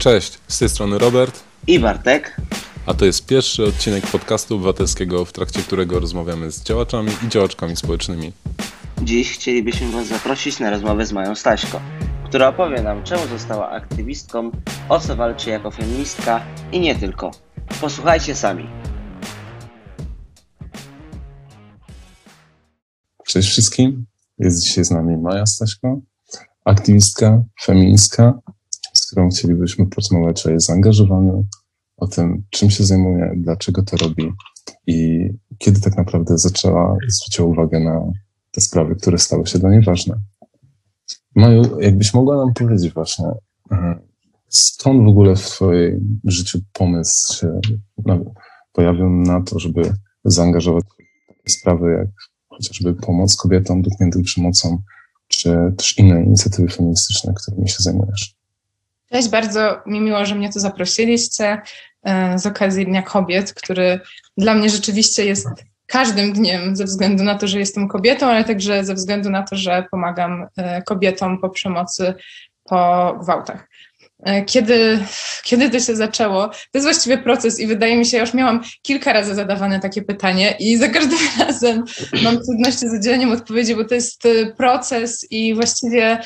Cześć, z tej strony Robert i Bartek, a to jest pierwszy odcinek podcastu obywatelskiego, w trakcie którego rozmawiamy z działaczami i działaczkami społecznymi. Dziś chcielibyśmy Was zaprosić na rozmowę z Mają Staśko, która opowie nam, czemu została aktywistką, o co walczy jako feministka i nie tylko. Posłuchajcie sami. Cześć wszystkim, jest dzisiaj z nami Maja Staśko, aktywistka, feministka, którą chcielibyśmy porozmawiać o jej zaangażowaniu, o tym, czym się zajmuje, dlaczego to robi i kiedy tak naprawdę zaczęła zwróciła uwagę na te sprawy, które stały się dla niej ważne. Maju, jakbyś mogła nam powiedzieć właśnie, mhm, skąd w ogóle w Twoim życiu pomysł się pojawił na to, żeby zaangażować takie sprawy jak chociażby pomoc kobietom dotkniętym przemocą, czy też inne inicjatywy feministyczne, którymi się zajmujesz? Cześć, bardzo mi miło, że mnie tu zaprosiliście e, z okazji Dnia Kobiet, który dla mnie rzeczywiście jest każdym dniem ze względu na to, że jestem kobietą, ale także ze względu na to, że pomagam e, kobietom po przemocy, po gwałtach. E, kiedy, kiedy to się zaczęło? To jest właściwie proces i wydaje mi się, ja już miałam kilka razy zadawane takie pytanie i za każdym razem mam trudności z udzieleniem odpowiedzi, bo to jest proces i właściwie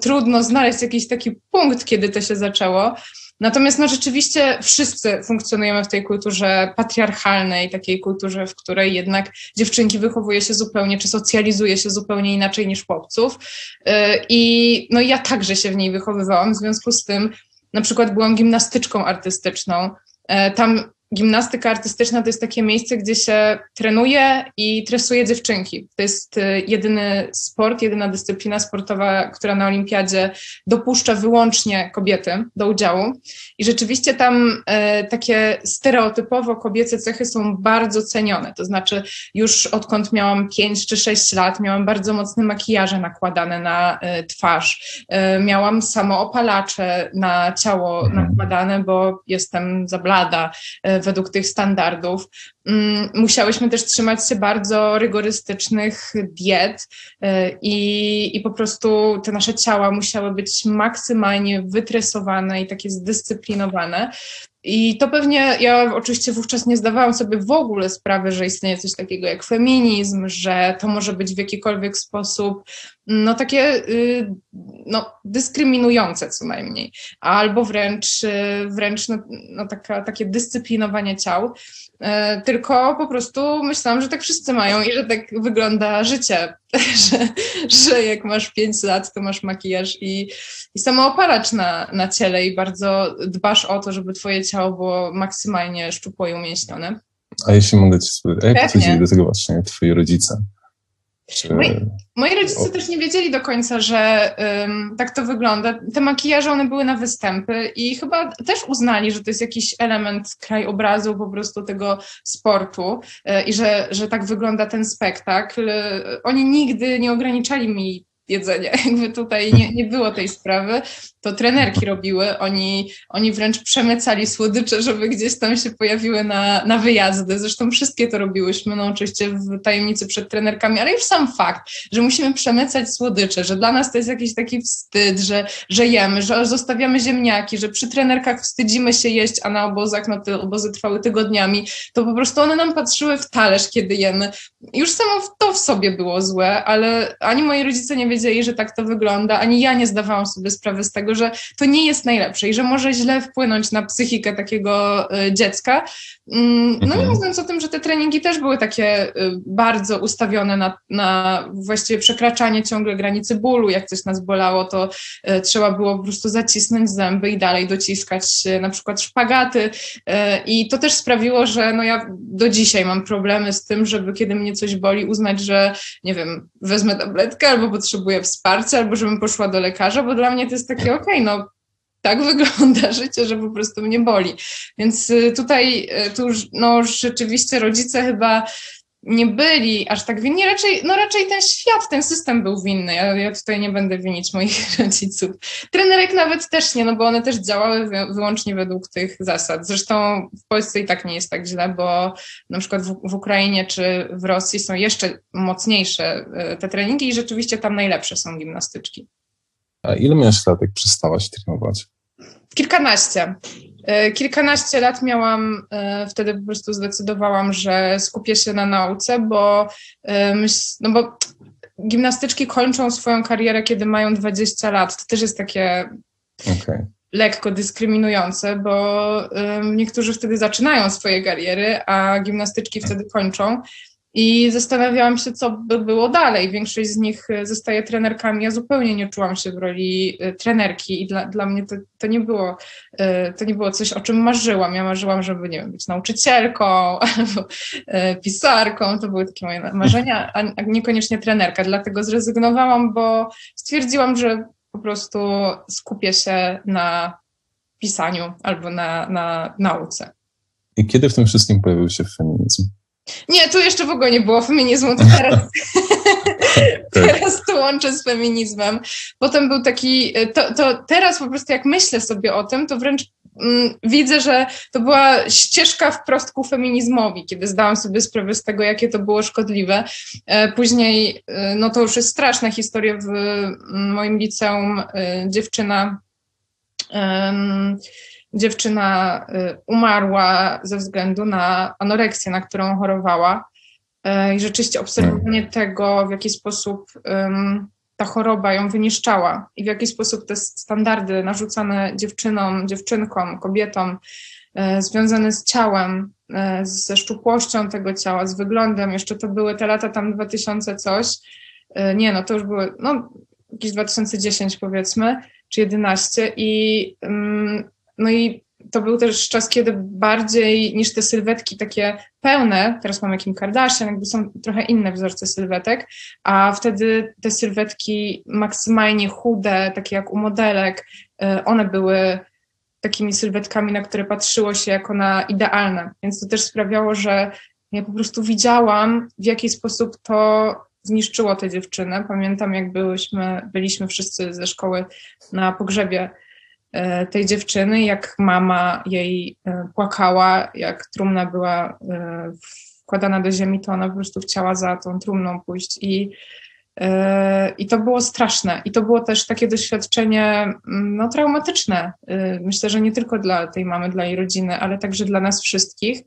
trudno znaleźć jakiś taki punkt, kiedy to się zaczęło. Natomiast no rzeczywiście wszyscy funkcjonujemy w tej kulturze patriarchalnej, takiej kulturze, w której jednak dziewczynki wychowuje się zupełnie, czy socjalizuje się zupełnie inaczej niż chłopców. Y, I no ja także się w niej wychowywałam, w związku z tym na przykład byłam gimnastyczką artystyczną. Y, tam gimnastyka artystyczna to jest takie miejsce, gdzie się trenuje i tresuje dziewczynki. To jest y, jedyny sport, jedyna dyscyplina sportowa, która na olimpiadzie dopuszcza wyłącznie kobiety do udziału. I rzeczywiście tam e, takie stereotypowo kobiece cechy są bardzo cenione. To znaczy już odkąd miałam 5 czy 6 lat, miałam bardzo mocne makijaże nakładane na e, twarz. E, miałam samoopalacze na ciało mhm. nakładane, bo jestem za blada według tych standardów. Mm, musiałyśmy też trzymać się bardzo rygorystycznych diet y, i, i po prostu te nasze ciała musiały być maksymalnie wytresowane i takie zdyscyplinowane. I to pewnie, ja oczywiście wówczas nie zdawałam sobie w ogóle sprawy, że istnieje coś takiego jak feminizm, że to może być w jakikolwiek sposób, no takie, y, no dyskryminujące co najmniej, albo wręcz, y, wręcz no, no taka, takie dyscyplinowanie ciał. E, tylko po prostu myślałam, że tak wszyscy mają i że tak wygląda życie, że, że jak masz 5 lat, to masz makijaż i, i samoopalacz na, na ciele i bardzo dbasz o to, żeby twoje ciało było maksymalnie szczupłe i umięśnione. A jeśli mogę ci spytać, jak podchodzili do tego właśnie twoi rodzice? Czy... Moi, moi, rodzice też nie wiedzieli do końca, że um, tak to wygląda. Te makijaże, one były na występy i chyba też uznali, że to jest jakiś element krajobrazu po prostu tego sportu y, i że, że tak wygląda ten spektakl. Y, oni nigdy nie ograniczali mi jedzenia. Jakby tutaj nie, nie było tej sprawy, to trenerki robiły. Oni, oni wręcz przemycali słodycze, żeby gdzieś tam się pojawiły na, na wyjazdy. Zresztą wszystkie to robiłyśmy, no oczywiście w tajemnicy przed trenerkami, ale już sam fakt, że musimy przemycać słodycze, że dla nas to jest jakiś taki wstyd, że, że jemy, że zostawiamy ziemniaki, że przy trenerkach wstydzimy się jeść, a na obozach, no te obozy trwały tygodniami, to po prostu one nam patrzyły w talerz, kiedy jemy. Już samo to w sobie było złe, ale ani moi rodzice nie wiedzieli, że tak to wygląda, ani ja nie zdawałam sobie sprawy z tego, że to nie jest najlepsze i że może źle wpłynąć na psychikę takiego y, dziecka. Mm, no nie mhm. mówiąc o tym, że te treningi też były takie y, bardzo ustawione na, na właściwie przekraczanie ciągle granicy bólu. Jak coś nas bolało, to y, trzeba było po prostu zacisnąć zęby i dalej dociskać na przykład szpagaty. I to też sprawiło, że no ja do dzisiaj mam problemy z tym, żeby kiedy mnie coś boli, uznać, że nie wiem, wezmę tabletkę albo potrzebuję wsparcia, albo żebym poszła do lekarza, bo dla mnie to jest takie, okej, okay, no tak wygląda życie, że po prostu mnie boli. Więc y, tutaj y, tu no, rzeczywiście rodzice chyba nie byli aż tak winni, raczej, no raczej ten świat, ten system był winny. Ja, ja tutaj nie będę winić moich rodziców. Trenerek nawet też nie, no bo one też działały wyłącznie według tych zasad. Zresztą w Polsce i tak nie jest tak źle, bo na przykład w, w Ukrainie czy w Rosji są jeszcze mocniejsze y, te treningi i rzeczywiście tam najlepsze są gimnastyczki. A ile miałeś lat, jak przestałaś trenować? Kilkanaście. E, kilkanaście lat miałam, e, wtedy po prostu zdecydowałam, że skupię się na nauce, bo, e, no bo gimnastyczki kończą swoją karierę, kiedy mają 20 lat. To też jest takie okay. lekko dyskryminujące, bo niektórzy wtedy zaczynają swoje kariery, a gimnastyczki wtedy kończą. I zastanawiałam się, co by było dalej. Większość z nich e, zostaje trenerkami. Ja zupełnie nie czułam się w roli e, trenerki i dla, dla mnie to, to, nie było, e, to nie było coś, o czym marzyłam. Ja marzyłam, żeby nie wiem, być nauczycielką albo pisarką. To były takie moje marzenia, a niekoniecznie trenerka. Dlatego zrezygnowałam, bo stwierdziłam, że po prostu skupię się na pisaniu albo na, na nauce. I kiedy w tym wszystkim pojawił się feminizm? Nie, tu jeszcze w ogóle nie było feminizmu, to teraz, teraz to łączę z feminizmem. Potem był taki, to, to teraz po prostu jak myślę sobie o tym, to wręcz mm, widzę, że to była ścieżka wprost ku feminizmowi, kiedy zdałam sobie sprawę z tego, jakie to było szkodliwe. E, później, e, no to już jest straszna historia w mm, moim liceum, e, dziewczyna dziewczyna y, umarła ze względu na anoreksję, na którą chorowała. Y, I rzeczywiście obserwowanie hmm. tego, w jaki sposób ta choroba ją wyniszczała i w jaki sposób te standardy narzucane dziewczynom, dziewczynkom, kobietom, y, związane z ciałem, ze szczupłością tego ciała, z wyglądem, jeszcze to były te lata tam 2000 coś, nie no, to już były, no jakieś 2010 powiedzmy, czy 11 i no i to był też czas, kiedy bardziej niż te sylwetki takie pełne, teraz mamy Kim Kardashian, jakby są trochę inne wzorce sylwetek, a wtedy te sylwetki maksymalnie chude, takie jak u modelek, e, one były takimi sylwetkami, na które patrzyło się jako na idealne. Więc to też sprawiało, że ja po prostu widziałam, w jaki sposób to zniszczyło te dziewczyny. Pamiętam, jak byłyśmy, byliśmy wszyscy ze szkoły na pogrzebie tej dziewczyny, jak mama jej e, płakała, jak trumna była e, wkładana do ziemi, to ona po prostu chciała za tą trumną pójść i i to było straszne. I to było też takie doświadczenie mm, no, traumatyczne. Myślę, że nie tylko dla tej mamy, dla jej rodziny, ale także dla nas wszystkich.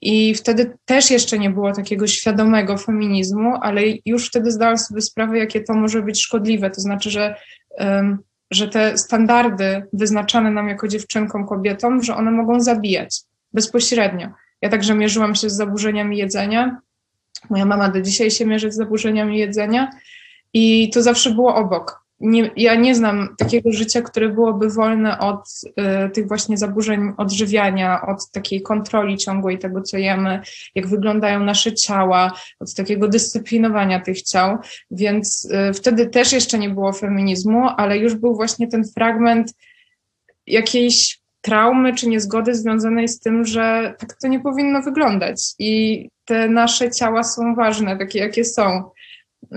I wtedy też jeszcze nie było takiego świadomego feminizmu, ale już wtedy zdałam sobie sprawę, jakie to może być szkodliwe. To znaczy, że um, że te standardy wyznaczane nam jako dziewczynkom, kobietom, że one mogą zabijać bezpośrednio. Ja także mierzyłam się z zaburzeniami jedzenia. Moja mama do dzisiaj się mierzy z zaburzeniami jedzenia i to zawsze było obok nie, ja nie znam takiego życia, które byłoby wolne od y, tych właśnie zaburzeń odżywiania, od takiej kontroli ciągłej tego, co jemy, jak wyglądają nasze ciała, od takiego dyscyplinowania tych ciał. Więc y, wtedy też jeszcze nie było feminizmu, ale już był właśnie ten fragment jakiejś traumy czy niezgody związanej z tym, że tak to nie powinno wyglądać. I te nasze ciała są ważne, takie jakie są. Y,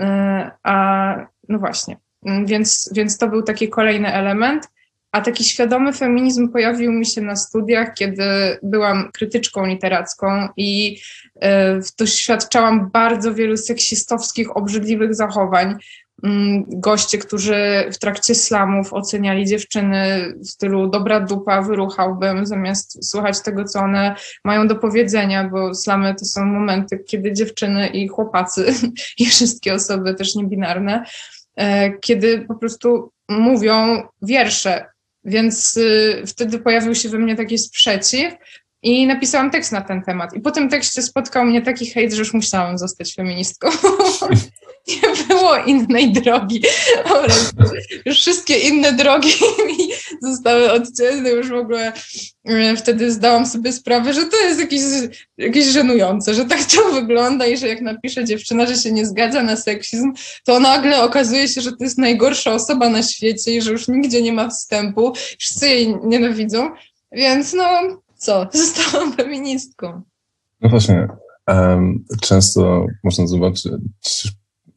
a no właśnie. Mm, więc, więc to był taki kolejny element. A taki świadomy feminizm pojawił mi się na studiach, kiedy byłam krytyczką literacką i y, doświadczałam bardzo wielu seksistowskich, obrzydliwych zachowań. Y, goście, którzy w trakcie slamów oceniali dziewczyny w stylu dobra dupa, wyruchałbym, zamiast słuchać tego, co one mają do powiedzenia, bo slamy to są momenty, kiedy dziewczyny i chłopacy i wszystkie osoby też niebinarne E, kiedy po prostu mówią wiersze. Więc y, wtedy pojawił się we mnie taki sprzeciw i napisałam tekst na ten temat. I po tym tekście spotkał mnie taki hejt, że już musiałam zostać feministką. nie było innej drogi. Już wszystkie inne drogi mi zostały odcięte. Już w ogóle e, wtedy zdałam sobie sprawę, że to jest jakieś, jakieś żenujące, że tak to wygląda i że jak napisze dziewczyna, że się nie zgadza na seksizm, to nagle okazuje się, że to jest najgorsza osoba na świecie i że już nigdzie nie ma wstępu, wszyscy jej nienawidzą. Więc no, co, zostałam feministką. No właśnie, um, często można zobaczyć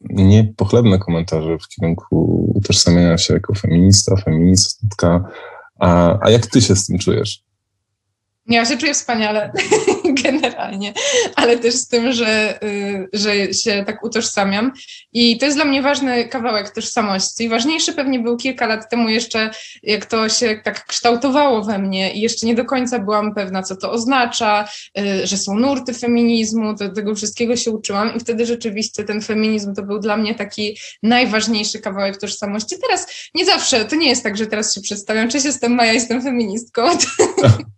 niepochlebne komentarze w kierunku utożsamiania się jako feminista, feministka. A, a jak ty się z tym czujesz? Ja się czuję wspaniale. generalnie, ale też z tym, że, y, że się tak utożsamiam. I to jest dla mnie ważny kawałek tożsamości. Ważniejszy pewnie był kilka lat temu jeszcze, jak to się tak kształtowało we mnie i jeszcze nie do końca byłam pewna, co to oznacza, y, że są nurty feminizmu, to, tego wszystkiego się uczyłam i wtedy rzeczywiście ten feminizm to był dla mnie taki najważniejszy kawałek tożsamości. Teraz nie zawsze, to nie jest tak, że teraz się przedstawiam, cześć, jestem Maja, jestem feministką.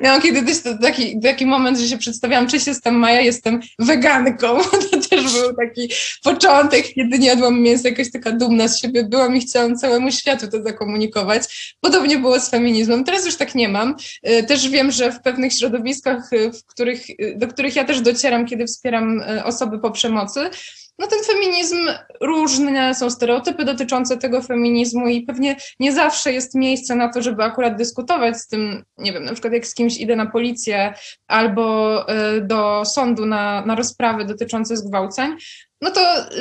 Miałam kiedyś taki, taki moment, że się przedstawiałam, cześć, jestem Maja, jestem weganką. To też był taki początek, kiedy nie jadłam mięsa, jakaś taka dumna z siebie byłam i chciałam całemu światu to zakomunikować. Podobnie było z feminizmem. Teraz już tak nie mam. E, też wiem, że w pewnych środowiskach, e, w których, e, do których ja też docieram, kiedy wspieram osoby po przemocy, no ten feminizm, różne są stereotypy dotyczące tego feminizmu i pewnie nie zawsze jest miejsce na to, żeby akurat dyskutować z tym, nie wiem, na przykład jak z kimś idę na policję albo y, do sądu na, na rozprawy dotyczące zgwałceń, no to,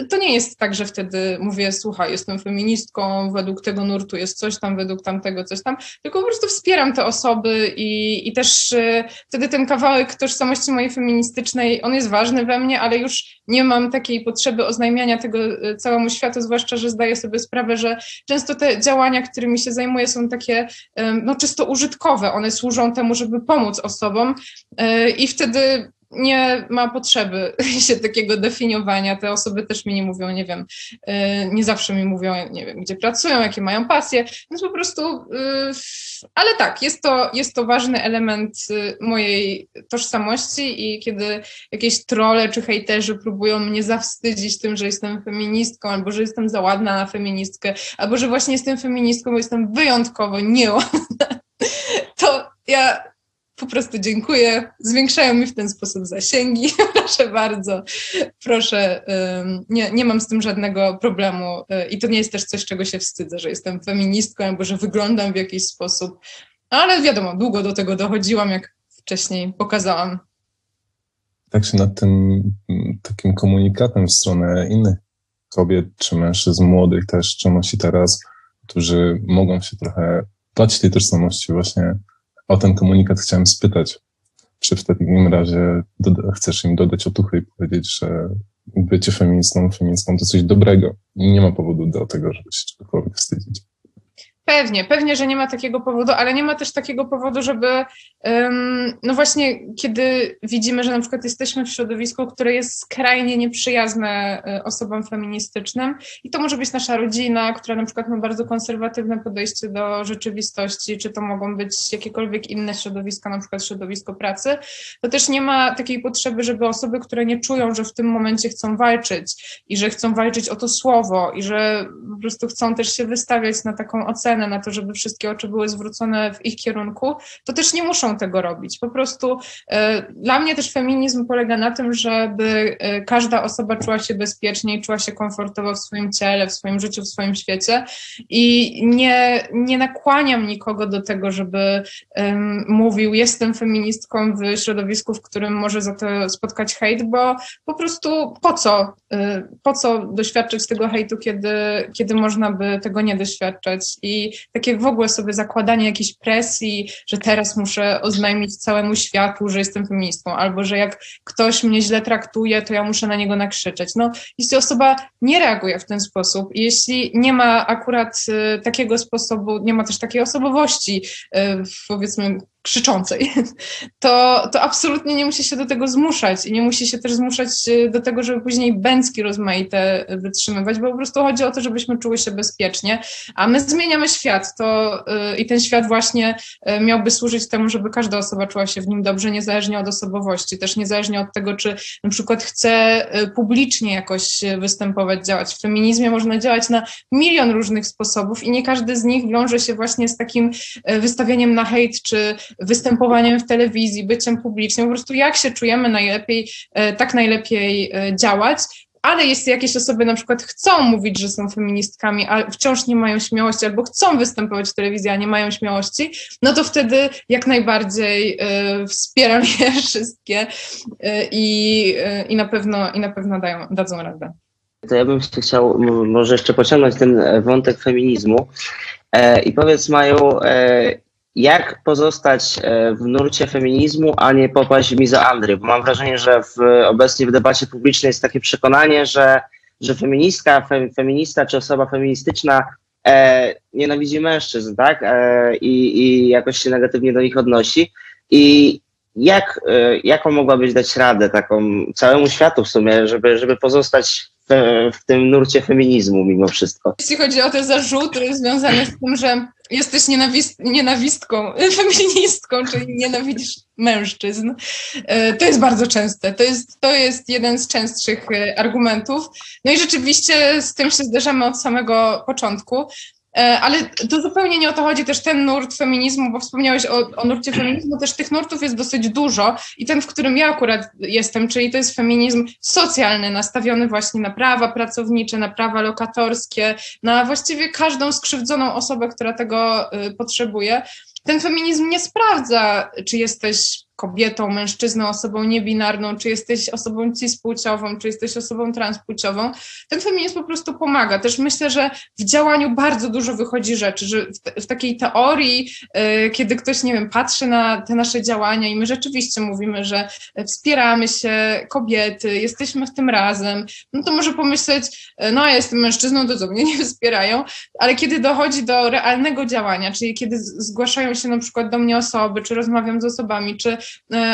to nie jest tak, że wtedy mówię, słuchaj, jestem feministką, według tego nurtu jest coś tam, według tamtego coś tam, tylko po prostu wspieram te osoby i, i też y, wtedy ten kawałek tożsamości mojej feministycznej, on jest ważny we mnie, ale już nie mam takiej potrzeby oznajmiania tego y, całemu światu, zwłaszcza, że zdaję sobie sprawę, że często te działania, którymi się zajmuję są takie y, no czysto użytkowe, one służą temu, żeby pomóc osobom y, i wtedy nie ma potrzeby się takiego definiowania. Te osoby też mi nie mówią, nie wiem, y, nie zawsze mi mówią, nie wiem, gdzie pracują, jakie mają pasje, więc po prostu, y, ale tak, jest to, jest to ważny element y, mojej tożsamości i kiedy jakieś trole czy hejterzy próbują mnie zawstydzić tym, że jestem feministką, albo że jestem za ładna na feministkę, albo że właśnie jestem feministką, bo jestem wyjątkowo nieładna, to ja po prostu dziękuję. Zwiększają mi w ten sposób zasięgi. Proszę bardzo, proszę. Nie, nie mam z tym żadnego problemu y, i to nie jest też coś, czego się wstydzę, że jestem feministką albo że wyglądam w jakiś sposób. Ale wiadomo, długo do tego dochodziłam, jak wcześniej pokazałam. Tak się nad tym takim komunikatem w stronę innych kobiet czy mężczyzn młodych też, czy nosi teraz, którzy mogą się trochę bać tej tożsamości właśnie o ten komunikat chciałem spytać. Czy w takim razie chcesz im dodać otuchy i powiedzieć, że bycie feministą, feministką to coś dobrego i nie ma powodu do tego, żeby się czegokolwiek wstydzić? Pewnie, pewnie, że nie ma takiego powodu, ale nie ma też takiego powodu, żeby, no właśnie, kiedy widzimy, że na przykład jesteśmy w środowisku, które jest skrajnie nieprzyjazne e, osobom feministycznym i to może być nasza rodzina, która na przykład ma bardzo konserwatywne podejście do rzeczywistości, czy to mogą być jakiekolwiek inne środowiska, na przykład środowisko pracy, to też nie ma takiej potrzeby, żeby osoby, które nie czują, że w tym momencie chcą walczyć i że chcą walczyć o to słowo i że po prostu chcą też się wystawiać na taką ocenę, scenę, na to, żeby wszystkie oczy były zwrócone w ich kierunku, to też nie muszą tego robić. Po prostu e, dla mnie też feminizm polega na tym, żeby e, każda osoba czuła się bezpiecznie i czuła się komfortowo w swoim ciele, w swoim życiu, w swoim świecie i nie, nie nakłaniam nikogo do tego, żeby mówił, jestem feministką w środowisku, w którym może za to spotkać hejt, bo po prostu po co? E, po co doświadczać tego hejtu, kiedy, kiedy można by tego nie doświadczać? I takie w ogóle sobie zakładanie jakiejś presji, że teraz muszę oznajmić całemu światu, że jestem feministką, albo że jak ktoś mnie źle traktuje, to ja muszę na niego nakrzyczeć. No, jeśli osoba nie reaguje w ten sposób jeśli nie ma akurat y, takiego sposobu, nie ma też takiej osobowości, y, powiedzmy, krzyczącej, to, to absolutnie nie musi się do tego zmuszać i nie musi się też zmuszać y, do tego, żeby później bęcki rozmaite wytrzymywać, bo po prostu chodzi o to, żebyśmy czuły się bezpiecznie, a my zmieniamy świat to yy, i ten świat właśnie yy, miałby służyć temu, żeby każda osoba czuła się w nim dobrze, niezależnie od osobowości, też niezależnie od tego, czy na przykład chce publicznie jakoś występować, działać. W feminizmie można działać na milion różnych sposobów i nie każdy z nich wiąże się właśnie z takim y, wystawianiem na hejt, czy występowaniem w telewizji, byciem publicznym, po prostu jak się czujemy najlepiej, e, tak najlepiej e, działać. Ale jeśli jakieś osoby na przykład chcą mówić, że są feministkami, a wciąż nie mają śmiałości, albo chcą występować w telewizji, a nie mają śmiałości, no to wtedy jak najbardziej y, wspieram je wszystkie y, i, y, i na pewno, i na pewno dają, dadzą radę. To ja bym chciał może jeszcze pociągnąć ten wątek feminizmu e, i powiedz Maju, e, jak pozostać e, w nurcie feminizmu, a nie popaść w mizoandry? Bo mam wrażenie, że w, obecnie w debacie publicznej jest takie przekonanie, że, że feministka, fe, feminista czy osoba feministyczna e, nienawidzi mężczyzn, tak? E, i, I jakoś się negatywnie do nich odnosi. I jak, e, jaką mogłabyś dać radę taką całemu światu w sumie, żeby, żeby pozostać w, tym nurcie feminizmu mimo wszystko? Jeśli chodzi o te zarzuty związane z tym, że jesteś nienawist, nienawistką, feministką, czyli nienawidzisz mężczyzn, e, to jest bardzo częste. To jest, to jest jeden z częstszych e, argumentów. No i rzeczywiście z tym się zderzamy od samego początku. E, ale to zupełnie nie o to chodzi też ten nurt feminizmu, bo wspomniałeś o, o nurcie feminizmu, też tych nurtów jest dosyć dużo i ten, w którym ja akurat jestem, czyli to jest feminizm socjalny, nastawiony właśnie na prawa pracownicze, na prawa lokatorskie, na właściwie każdą skrzywdzoną osobę, która tego y, potrzebuje. Ten feminizm nie sprawdza, czy jesteś kobietą, mężczyzną, osobą niebinarną, czy jesteś osobą cispłciową, czy jesteś osobą transpłciową. Ten feminizm po prostu pomaga. Też myślę, że w działaniu bardzo dużo wychodzi rzeczy, że w, w takiej teorii, yy, kiedy ktoś, nie wiem, patrzy na te nasze działania i my rzeczywiście mówimy, że wspieramy się, kobiety, jesteśmy w tym razem, no to może pomyśleć, yy, no ja jestem mężczyzną, to co mnie nie wspierają, ale kiedy dochodzi do realnego działania, czyli kiedy zgłaszają się na przykład do mnie osoby, czy rozmawiam z osobami, czy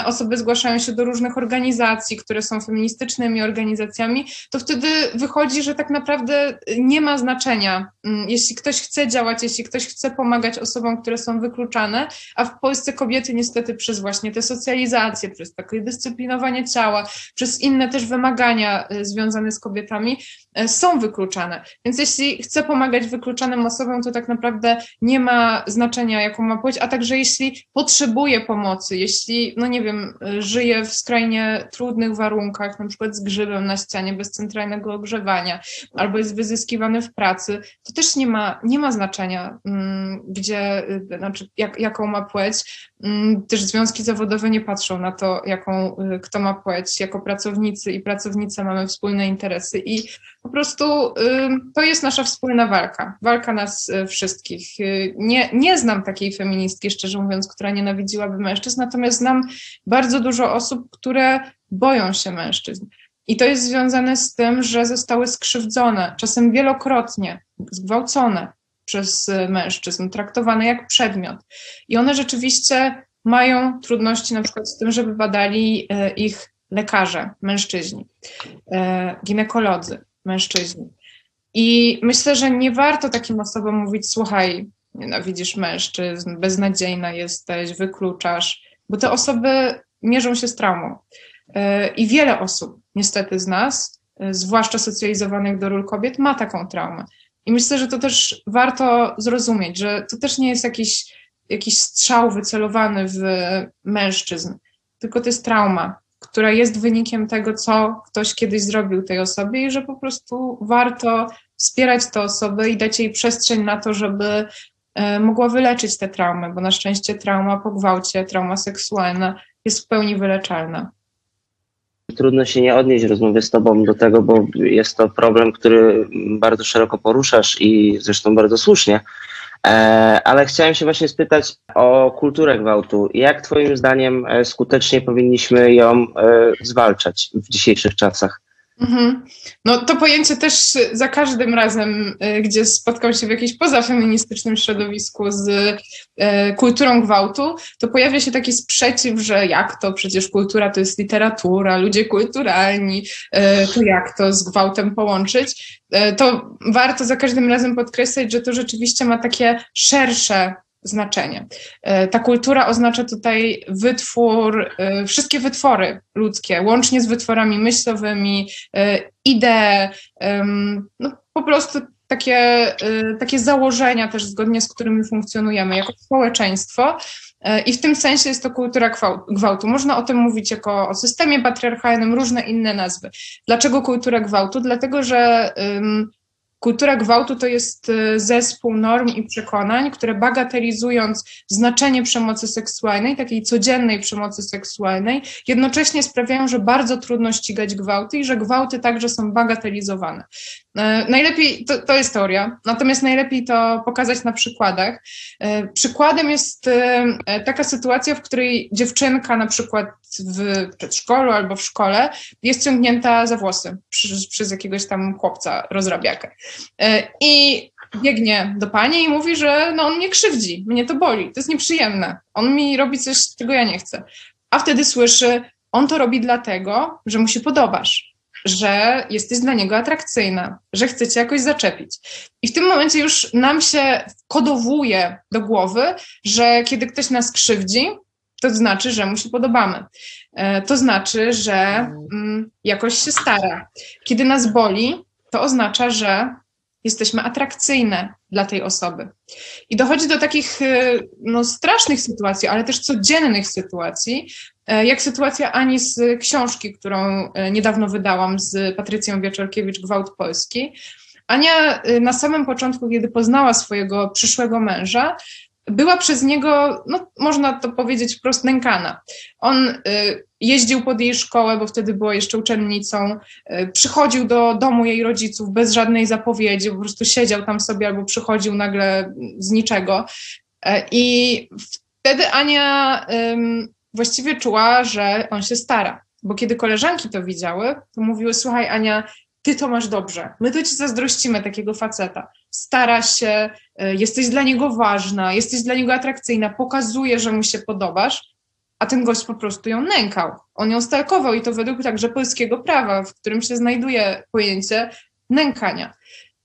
osoby zgłaszają się do różnych organizacji, które są feministycznymi organizacjami, to wtedy wychodzi, że tak naprawdę nie ma znaczenia, mm, jeśli ktoś chce działać, jeśli ktoś chce pomagać osobom, które są wykluczane, a w Polsce kobiety niestety przez właśnie te socjalizacje, przez takie dyscyplinowanie ciała, przez inne też wymagania e, związane z kobietami, e, są wykluczane. Więc jeśli chce pomagać wykluczanym osobom, to tak naprawdę nie ma znaczenia, jaką ma płeć, a także jeśli potrzebuje pomocy, jeśli no nie wiem, żyje w skrajnie trudnych warunkach, na przykład z grzybem na ścianie, bez centralnego ogrzewania, albo jest wyzyskiwany w pracy, to też nie ma, nie ma znaczenia, mm, gdzie, y, znaczy jak, jaką ma płeć. Mm, też związki zawodowe nie patrzą na to, jaką, kto ma płeć. Jako pracownicy i pracownice mamy wspólne interesy i po prostu to jest nasza wspólna walka, walka nas y, wszystkich. Nie, nie znam takiej feministki, szczerze mówiąc, która nienawidziłaby mężczyzn, natomiast znam bardzo dużo osób, które boją się mężczyzn. I to jest związane z tym, że zostały skrzywdzone, czasem wielokrotnie, zgwałcone przez y, mężczyzn, traktowane jak przedmiot. I one rzeczywiście mają trudności na przykład z tym, żeby badali y, ich lekarze, mężczyźni, y, ginekolodzy, mężczyźni. I myślę, że nie warto takim osobom mówić: Słuchaj, nienawidzisz mężczyzn, beznadziejna jesteś, wykluczasz bo te osoby mierzą się z traumą. E, I wiele osób, niestety z nas, e, zwłaszcza socjalizowanych do ról kobiet, ma taką traumę. I myślę, że to też warto zrozumieć, że to też nie jest jakiś, jakiś strzał wycelowany w mężczyzn, tylko to jest trauma, która jest wynikiem tego, co ktoś kiedyś zrobił tej osobie i że po prostu warto wspierać tę osobę i dać jej przestrzeń na to, żeby E, mogła wyleczyć te traumy, bo na szczęście trauma po gwałcie, trauma seksualna jest w pełni wyleczalna. Trudno się nie odnieść rozmowy z Tobą do tego, bo jest to problem, który bardzo szeroko poruszasz i zresztą bardzo słusznie. E, ale chciałem się właśnie spytać o kulturę gwałtu. Jak Twoim zdaniem e, skutecznie powinniśmy ją zwalczać w dzisiejszych czasach? Mhm. No to pojęcie też za każdym razem, y, gdzie spotkam się w jakimś pozafeministycznym środowisku z y, kulturą gwałtu, to pojawia się taki sprzeciw, że jak to, przecież kultura to jest literatura, ludzie kulturalni, y, to jak to z gwałtem połączyć? To warto za każdym razem podkreślać, że to rzeczywiście ma takie szersze znaczenie. E, ta kultura oznacza tutaj wytwór, e, wszystkie wytwory ludzkie, łącznie z wytworami myślowymi, e, idee, no po prostu takie, takie założenia też zgodnie z którymi funkcjonujemy jako społeczeństwo. I w tym sensie jest to kultura gwałtu. Można o tym mówić jako o systemie patriarchalnym, różne inne nazwy. Dlaczego kultura gwałtu? Dlatego, że Kultura gwałtu to jest e, zespół norm i przekonań, które bagatelizując znaczenie przemocy seksualnej, takiej codziennej przemocy seksualnej, jednocześnie sprawiają, że bardzo trudno ścigać gwałty i że gwałty także są bagatelizowane. E, najlepiej, to, to jest teoria, natomiast najlepiej to pokazać na przykładach. E, przykładem jest taka sytuacja, w której dziewczynka na przykład w przedszkolu albo w szkole jest ciągnięta za włosy przez, przez jakiegoś tam chłopca, rozrabiakę. E, I biegnie do pani i mówi, że no on mnie krzywdzi, mnie to boli, to jest nieprzyjemne. On mi robi coś, czego ja nie chcę. A wtedy słyszy, on to robi dlatego, że mu się podobasz, że jesteś dla niego atrakcyjna, że chce cię jakoś zaczepić. I w tym momencie już nam się kodowuje do głowy, że kiedy ktoś nas krzywdzi, to znaczy, że mu się podobamy. E, to znaczy, że mm, jakoś się stara. Kiedy nas boli, to oznacza, że jesteśmy atrakcyjne dla tej osoby. I dochodzi do takich e, no, strasznych sytuacji, ale też codziennych sytuacji, e, jak sytuacja Ani z książki, którą niedawno wydałam z Patrycją Wieczorkiewicz, Gwałt Polski. Ania na samym początku, kiedy poznała swojego przyszłego męża, była przez niego, no, można to powiedzieć wprost, nękana. On y, jeździł pod jej szkołę, bo wtedy była jeszcze uczennicą, y, przychodził do domu jej rodziców bez żadnej zapowiedzi, po prostu siedział tam sobie albo przychodził nagle z niczego. Y, I wtedy Ania właściwie czuła, że on się stara. Bo kiedy koleżanki to widziały, to mówiły: Słuchaj, Ania, ty to masz dobrze. My to ci zazdrościmy takiego faceta. Stara się, e, jesteś dla niego ważna, jesteś dla niego atrakcyjna, pokazuje, że mu się podobasz, a ten gość po prostu ją nękał. On ją stalkował i to według także polskiego prawa, w którym się znajduje pojęcie nękania.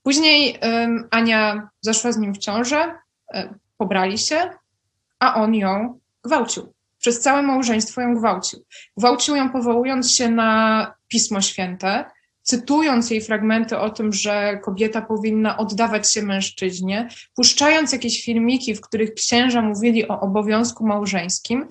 Później um, Ania zaszła z nim w ciążę, um, pobrali się, a on ją gwałcił. Przez całe małżeństwo ją gwałcił. Gwałcił ją powołując się na Pismo Święte, cytując jej fragmenty o tym, że kobieta powinna oddawać się mężczyźnie, puszczając jakieś filmiki, w których księża mówili o obowiązku małżeńskim,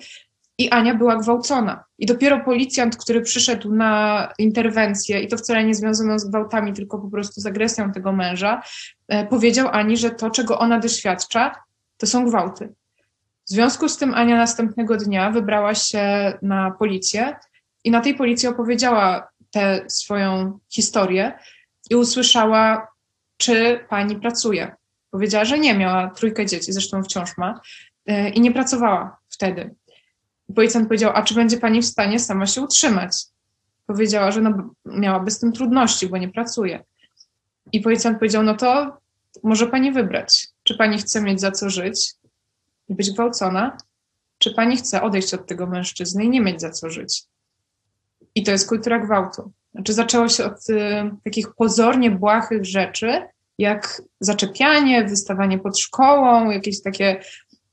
i Ania była gwałcona. I dopiero policjant, który przyszedł na interwencję, i to wcale nie związano z gwałtami, tylko po prostu z agresją tego męża, e, powiedział Ani, że to, czego ona doświadcza, to są gwałty. W związku z tym Ania następnego dnia wybrała się na policję i na tej policji opowiedziała tę swoją historię i usłyszała, czy pani pracuje. Powiedziała, że nie, miała trójkę dzieci, zresztą wciąż ma, e, i nie pracowała wtedy. Policjant powiedział, a czy będzie pani w stanie sama się utrzymać? Powiedziała, że no, miałaby z tym trudności, bo nie pracuje. I policjant powiedział, no to może pani wybrać, czy pani chce mieć za co żyć i być gwałcona, czy pani chce odejść od tego mężczyzny i nie mieć za co żyć. I to jest kultura gwałtu. Znaczy zaczęło się od y, takich pozornie błahych rzeczy, jak zaczepianie, wystawanie pod szkołą, jakieś takie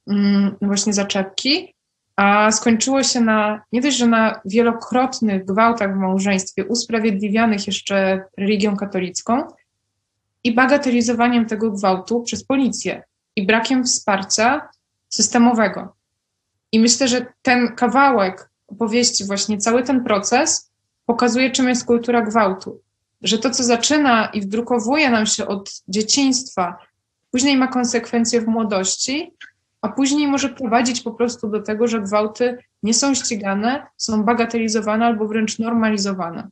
mm, właśnie zaczepki, a skończyło się na nie dość, że na wielokrotnych gwałtach w małżeństwie, usprawiedliwianych jeszcze religią katolicką i bagatelizowaniem tego gwałtu przez policję i brakiem wsparcia systemowego. I myślę, że ten kawałek opowieści, właśnie cały ten proces pokazuje, czym jest kultura gwałtu. Że to, co zaczyna i wdrukowuje nam się od dzieciństwa, później ma konsekwencje w młodości, a później może prowadzić po prostu do tego, że gwałty nie są ścigane, są bagatelizowane albo wręcz normalizowane.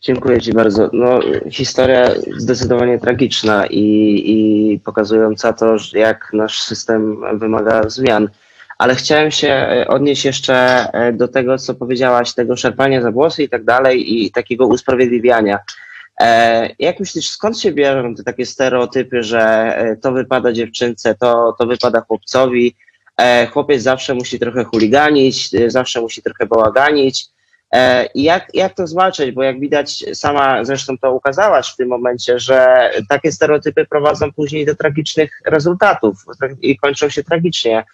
Dziękuję Ci bardzo. No, historia zdecydowanie tragiczna i, i pokazująca to, jak nasz system wymaga zmian ale chciałem się e, odnieść jeszcze e, do tego, co powiedziałaś, tego szarpania za włosy i tak dalej i takiego usprawiedliwiania. E, jak myślisz, skąd się biorą te takie stereotypy, że to wypada dziewczynce, to, to wypada chłopcowi, chłopiec zawsze musi trochę chuliganić, zawsze musi trochę bałaganić. I jak, jak to zwalczać? Bo jak widać, sama zresztą to ukazałaś w tym momencie, że takie stereotypy prowadzą później do tragicznych rezultatów i kończą się tragicznie.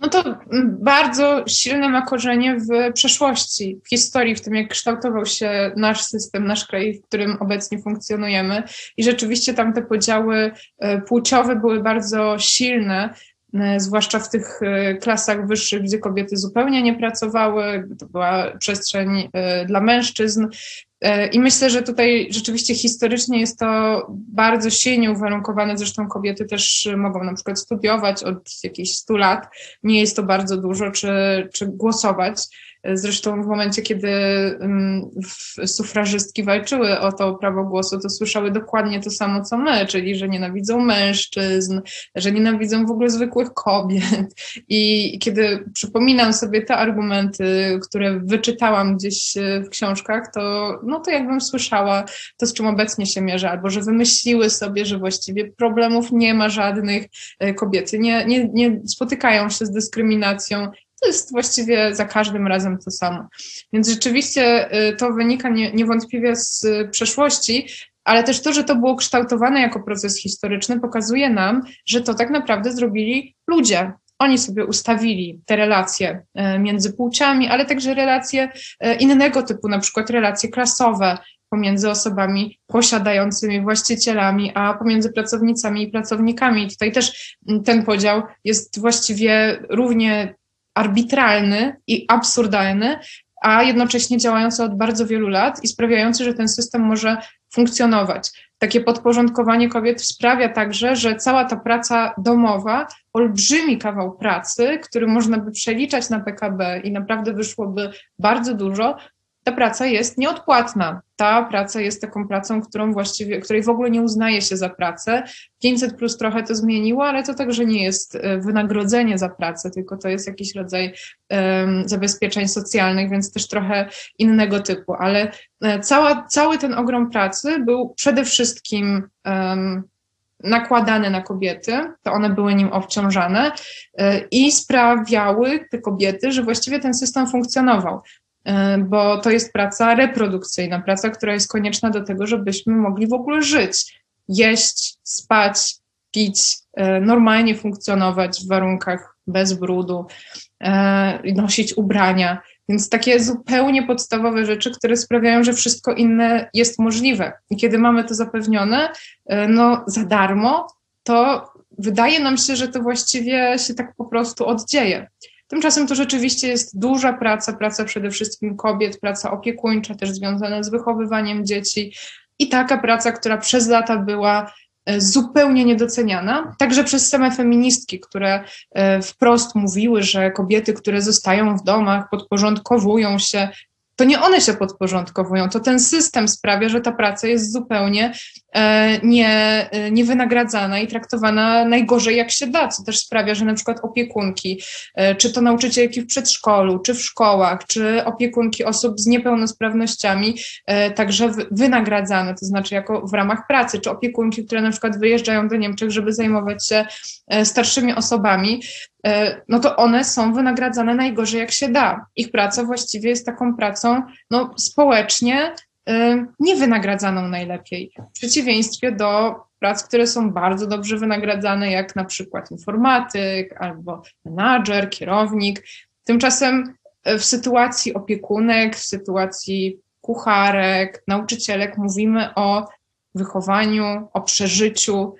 No to bardzo silne ma korzenie w przeszłości, w historii, w tym jak kształtował się nasz system, nasz kraj, w którym obecnie funkcjonujemy. I rzeczywiście tam te podziały e, płciowe były bardzo silne, e, zwłaszcza w tych e, klasach wyższych, gdzie kobiety zupełnie nie pracowały, to była przestrzeń dla mężczyzn. E, I myślę, że tutaj rzeczywiście historycznie jest to bardzo silnie uwarunkowane. Zresztą kobiety też mogą na przykład studiować od jakichś 100 lat. Nie jest to bardzo dużo, czy, czy głosować. Zresztą w momencie, kiedy mm, sufrażystki walczyły o to prawo głosu, to słyszały dokładnie to samo, co my, czyli że nienawidzą mężczyzn, że nienawidzą w ogóle zwykłych kobiet. I kiedy przypominam sobie te argumenty, które wyczytałam gdzieś w książkach, to, no to jakbym słyszała to, z czym obecnie się mierzę, albo że wymyśliły sobie, że właściwie problemów nie ma żadnych, kobiety nie, nie, nie spotykają się z dyskryminacją to jest właściwie za każdym razem to samo. Więc rzeczywiście y, to wynika nie, niewątpliwie z przeszłości, ale też to, że to było kształtowane jako proces historyczny, pokazuje nam, że to tak naprawdę zrobili ludzie. Oni sobie ustawili te relacje y, między płciami, ale także relacje y, innego typu, na przykład relacje klasowe pomiędzy osobami posiadającymi, właścicielami, a pomiędzy pracownicami i pracownikami. Tutaj też mm, ten podział jest właściwie równie arbitralny i absurdalny, a jednocześnie działający od bardzo wielu lat i sprawiający, że ten system może funkcjonować. Takie podporządkowanie kobiet sprawia także, że cała ta praca domowa, olbrzymi kawał pracy, który można by przeliczać na PKB i naprawdę wyszłoby bardzo dużo, ta praca jest nieodpłatna. Ta praca jest taką pracą, którą właściwie, której w ogóle nie uznaje się za pracę. 500 plus trochę to zmieniło, ale to także nie jest e, wynagrodzenie za pracę, tylko to jest jakiś rodzaj um, zabezpieczeń socjalnych, więc też trochę innego typu. Ale e, cała, cały ten ogrom pracy był przede wszystkim um, nakładane na kobiety, to one były nim obciążane e, i sprawiały te kobiety, że właściwie ten system funkcjonował. E, bo to jest praca reprodukcyjna, praca, która jest konieczna do tego, żebyśmy mogli w ogóle żyć, jeść, spać, pić, e, normalnie funkcjonować w warunkach bez brudu, e, nosić ubrania. Więc takie zupełnie podstawowe rzeczy, które sprawiają, że wszystko inne jest możliwe. I kiedy mamy to zapewnione, no za darmo, to wydaje nam się, że to właściwie się tak po prostu oddzieje. Tymczasem to rzeczywiście jest duża praca, praca przede wszystkim kobiet, praca opiekuńcza, też związana z wychowywaniem dzieci i taka praca, która przez lata była e, zupełnie niedoceniana, także przez same feministki, które e, wprost mówiły, że kobiety, które zostają w domach, podporządkowują się to nie one się podporządkowują, to ten system sprawia, że ta praca jest zupełnie e, nie, e, niewynagradzana i traktowana najgorzej jak się da, co też sprawia, że na przykład opiekunki, e, czy to nauczycielki w przedszkolu, czy w szkołach, czy opiekunki osób z niepełnosprawnościami, także wynagradzane, to znaczy jako w ramach pracy, czy opiekunki, które na przykład wyjeżdżają do Niemczech, żeby zajmować się starszymi osobami, no to one są wynagradzane najgorzej jak się da. Ich praca właściwie jest taką pracą no, społecznie niewynagradzaną najlepiej. W przeciwieństwie do prac, które są bardzo dobrze wynagradzane, jak na przykład informatyk albo menadżer, kierownik. Tymczasem e, w sytuacji opiekunek, w sytuacji kucharek, nauczycielek mówimy o wychowaniu, o przeżyciu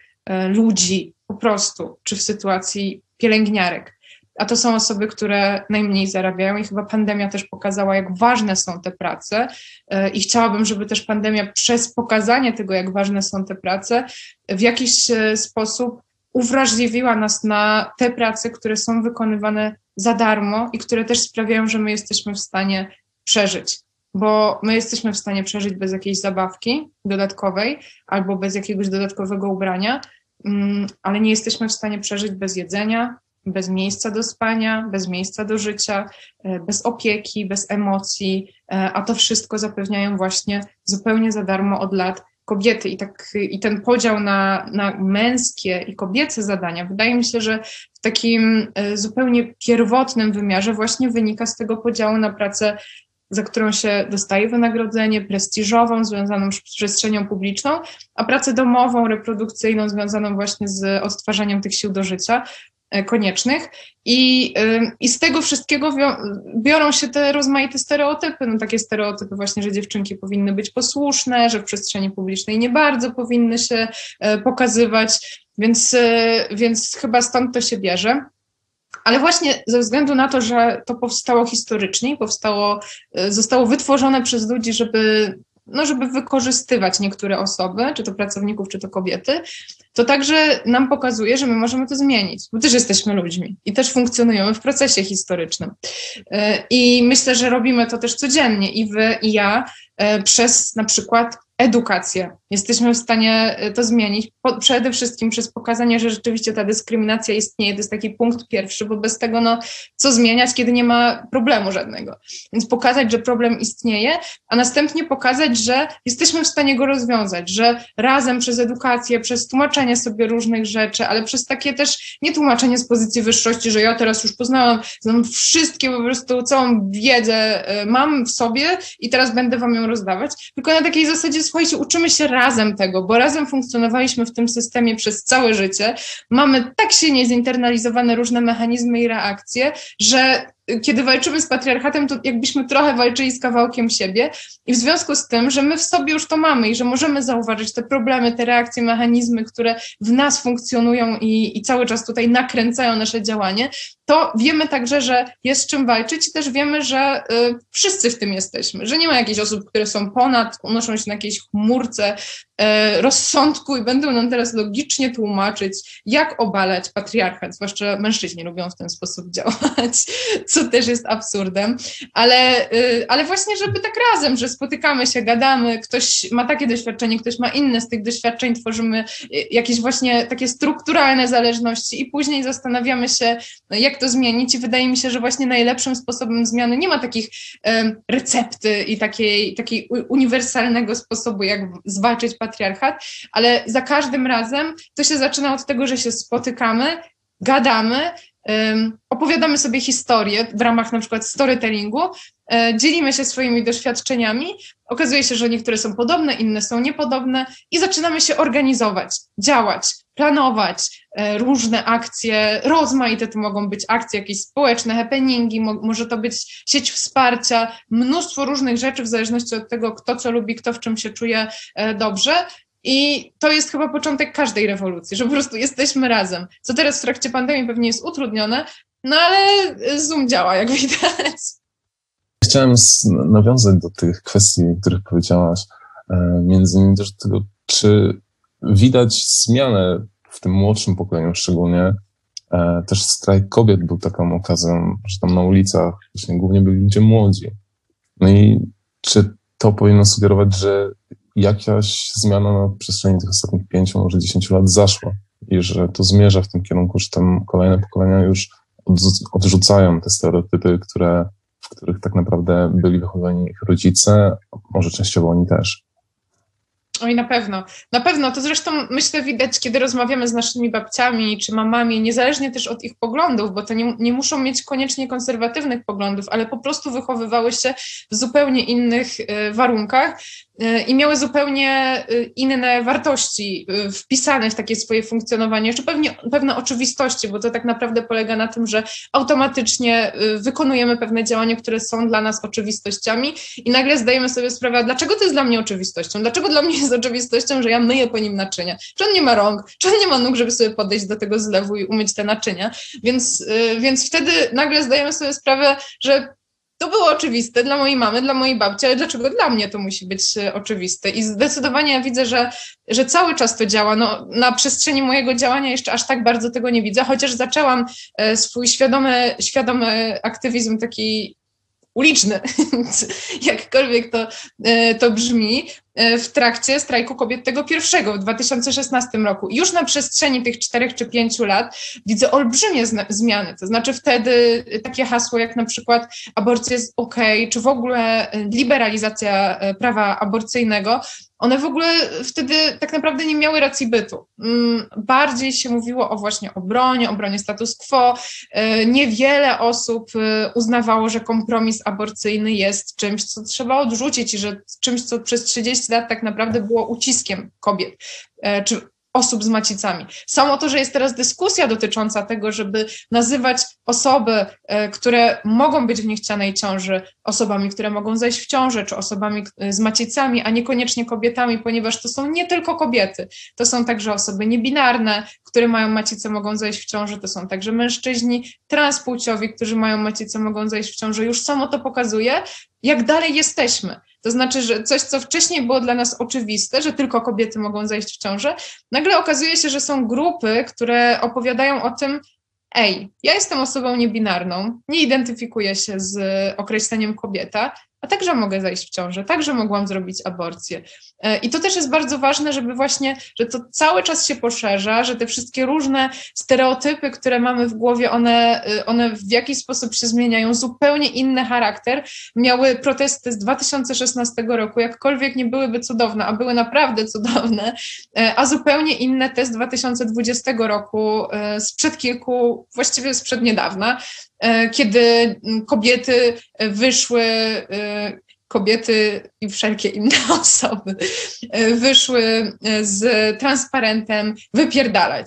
ludzi po prostu, czy w sytuacji pielęgniarek. A to są osoby, które najmniej zarabiają, i chyba pandemia też pokazała, jak ważne są te prace. E, I chciałabym, żeby też pandemia przez pokazanie tego, jak ważne są te prace, w jakiś e, sposób uwrażliwiła nas na te prace, które są wykonywane za darmo i które też sprawiają, że my jesteśmy w stanie przeżyć. Bo my jesteśmy w stanie przeżyć bez jakiejś zabawki dodatkowej albo bez jakiegoś dodatkowego ubrania, Mm, ale nie jesteśmy w stanie przeżyć bez jedzenia, bez miejsca do spania, bez miejsca do życia, e, bez opieki, bez emocji, e, a to wszystko zapewniają właśnie zupełnie za darmo od lat kobiety. I, tak, i ten podział na, na męskie i kobiece zadania, wydaje mi się, że w takim e, zupełnie pierwotnym wymiarze właśnie wynika z tego podziału na pracę za którą się dostaje wynagrodzenie, prestiżową, związaną z przestrzenią publiczną, a pracę domową, reprodukcyjną, związaną właśnie z odtwarzaniem tych sił do życia koniecznych. I, I z tego wszystkiego biorą się te rozmaite stereotypy. No takie stereotypy właśnie, że dziewczynki powinny być posłuszne, że w przestrzeni publicznej nie bardzo powinny się e, pokazywać, więc, e, więc chyba stąd to się bierze. Ale właśnie ze względu na to, że to powstało historycznie, powstało, e, zostało wytworzone przez ludzi, żeby no, żeby wykorzystywać niektóre osoby, czy to pracowników, czy to kobiety, to także nam pokazuje, że my możemy to zmienić, bo też jesteśmy ludźmi i też funkcjonujemy w procesie historycznym. E, I myślę, że robimy to też codziennie, i wy, i ja, e, przez na przykład edukację. Jesteśmy w stanie e, to zmienić. Po, przede wszystkim przez pokazanie, że rzeczywiście ta dyskryminacja istnieje. To jest taki punkt pierwszy, bo bez tego, no, co zmieniać, kiedy nie ma problemu żadnego. Więc pokazać, że problem istnieje, a następnie pokazać, że jesteśmy w stanie go rozwiązać, że razem przez edukację, przez tłumaczenie sobie różnych rzeczy, ale przez takie też nie tłumaczenie z pozycji wyższości, że ja teraz już poznałam, znam wszystkie po prostu, całą wiedzę e, mam w sobie i teraz będę wam ją rozdawać, tylko na takiej zasadzie słuchajcie, uczymy się razem tego, bo razem funkcjonowaliśmy w tym systemie przez całe życie. Mamy tak silnie zinternalizowane różne mechanizmy i reakcje, że kiedy walczymy z patriarchatem, to jakbyśmy trochę walczyli z kawałkiem siebie. I w związku z tym, że my w sobie już to mamy i że możemy zauważyć te problemy, te reakcje, mechanizmy, które w nas funkcjonują i, i cały czas tutaj nakręcają nasze działanie, to wiemy także, że jest z czym walczyć i też wiemy, że y, wszyscy w tym jesteśmy, że nie ma jakichś osób, które są ponad, unoszą się na jakiejś chmurce rozsądku i będą nam teraz logicznie tłumaczyć, jak obalać patriarchat, zwłaszcza mężczyźni lubią w ten sposób działać, co też jest absurdem, ale, y, ale właśnie, żeby tak razem, że spotykamy się, gadamy, ktoś ma takie doświadczenie, ktoś ma inne, z tych doświadczeń tworzymy y, jakieś właśnie takie strukturalne zależności i później zastanawiamy się, jak to zmienić i wydaje mi się, że właśnie najlepszym sposobem zmiany nie ma takich recepty i takiej, takiej uniwersalnego sposobu, jak zwalczyć patriarchat, ale za każdym razem to się zaczyna od tego, że się spotykamy, gadamy, opowiadamy sobie historię w ramach na przykład storytellingu, E, dzielimy się swoimi doświadczeniami. Okazuje się, że niektóre są podobne, inne są niepodobne i zaczynamy się organizować, działać, planować e, różne akcje, rozmaite to mogą być akcje jakieś społeczne, happeningi, może to być sieć wsparcia, mnóstwo różnych rzeczy w zależności od tego, kto co lubi, kto w czym się czuje e, dobrze. I to jest chyba początek każdej rewolucji, że po prostu jesteśmy razem. Co teraz w trakcie pandemii pewnie jest utrudnione, no ale Zoom działa, jak widać. Chciałem nawiązać do tych kwestii, o których powiedziałaś, e, między innymi też do tego, czy widać zmianę w tym młodszym pokoleniu szczególnie. E, też strajk kobiet był taką okazją, że tam na ulicach właśnie głównie byli ludzie młodzi. No i czy to powinno sugerować, że jakaś zmiana na przestrzeni tych ostatnich pięciu, może dziesięciu lat zaszła i że to zmierza w tym kierunku, że tam kolejne pokolenia już odrzucają te stereotypy, które w których tak naprawdę byli wychowani ich rodzice, może częściowo oni też. Oj, na pewno. Na pewno. To zresztą myślę widać, kiedy rozmawiamy z naszymi babciami czy mamami, niezależnie też od ich poglądów, bo to nie, nie muszą mieć koniecznie konserwatywnych poglądów, ale po prostu wychowywały się w zupełnie innych y, warunkach i miały zupełnie y, inne wartości wpisane w takie swoje funkcjonowanie. Jeszcze pewnie, pewne oczywistości, bo to tak naprawdę polega na tym, że automatycznie wykonujemy pewne działania, które są dla nas oczywistościami i nagle zdajemy sobie sprawę, dlaczego to jest dla mnie oczywistością, dlaczego dla mnie jest oczywistością, że ja myję po nim naczynia. Czy on nie ma rąk, czy on nie ma nóg, żeby sobie podejść do tego zlewu i umyć te naczynia. Więc, więc wtedy nagle zdajemy sobie sprawę, że to było oczywiste dla mojej mamy, dla mojej babci, ale dlaczego dla mnie to musi być y, oczywiste? I zdecydowanie ja widzę, że, że cały czas to działa. No, na przestrzeni mojego działania jeszcze aż tak bardzo tego nie widzę, chociaż zaczęłam y, swój świadomy, świadomy aktywizm taki uliczny, jakkolwiek to, y, to brzmi, E, w trakcie strajku kobiet tego pierwszego w 2016 roku. Już na przestrzeni tych czterech czy pięciu lat widzę olbrzymie zmiany. To znaczy wtedy takie hasło jak na przykład aborcja jest ok, czy w ogóle liberalizacja e, prawa aborcyjnego, one w ogóle wtedy tak naprawdę nie miały racji bytu. Mm, bardziej się mówiło o właśnie obronie, obronie status quo. E, niewiele osób uznawało, że kompromis aborcyjny jest czymś, co trzeba odrzucić i że czymś, co przez 30 lat tak naprawdę było uciskiem kobiet, e, czy osób z macicami. Samo to, że jest teraz dyskusja dotycząca tego, żeby nazywać osoby, e, które mogą być w niechcianej ciąży, osobami, które mogą zajść w ciążę, czy osobami e, z macicami, a niekoniecznie kobietami, ponieważ to są nie tylko kobiety, to są także osoby niebinarne, które mają macicę, mogą zajść w ciążę, to są także mężczyźni transpłciowi, którzy mają macicę, mogą zajść w ciążę. Już samo to pokazuje, jak dalej jesteśmy. To znaczy, że coś, co wcześniej było dla nas oczywiste, że tylko kobiety mogą zajść w ciążę, nagle okazuje się, że są grupy, które opowiadają o tym, ej, ja jestem osobą niebinarną, nie identyfikuję się z określeniem kobieta, a także mogę zajść w ciążę, także mogłam zrobić aborcję. E, I to też jest bardzo ważne, żeby właśnie, że to cały czas się poszerza, że te wszystkie różne stereotypy, które mamy w głowie, one, e, one w jakiś sposób się zmieniają, zupełnie inny charakter. Miały protesty z 2016 roku, jakkolwiek nie byłyby cudowne, a były naprawdę cudowne, e, a zupełnie inne te z 2020 roku, sprzed kilku, właściwie sprzed niedawna, kiedy kobiety wyszły kobiety i wszelkie inne osoby wyszły z transparentem wypierdalać.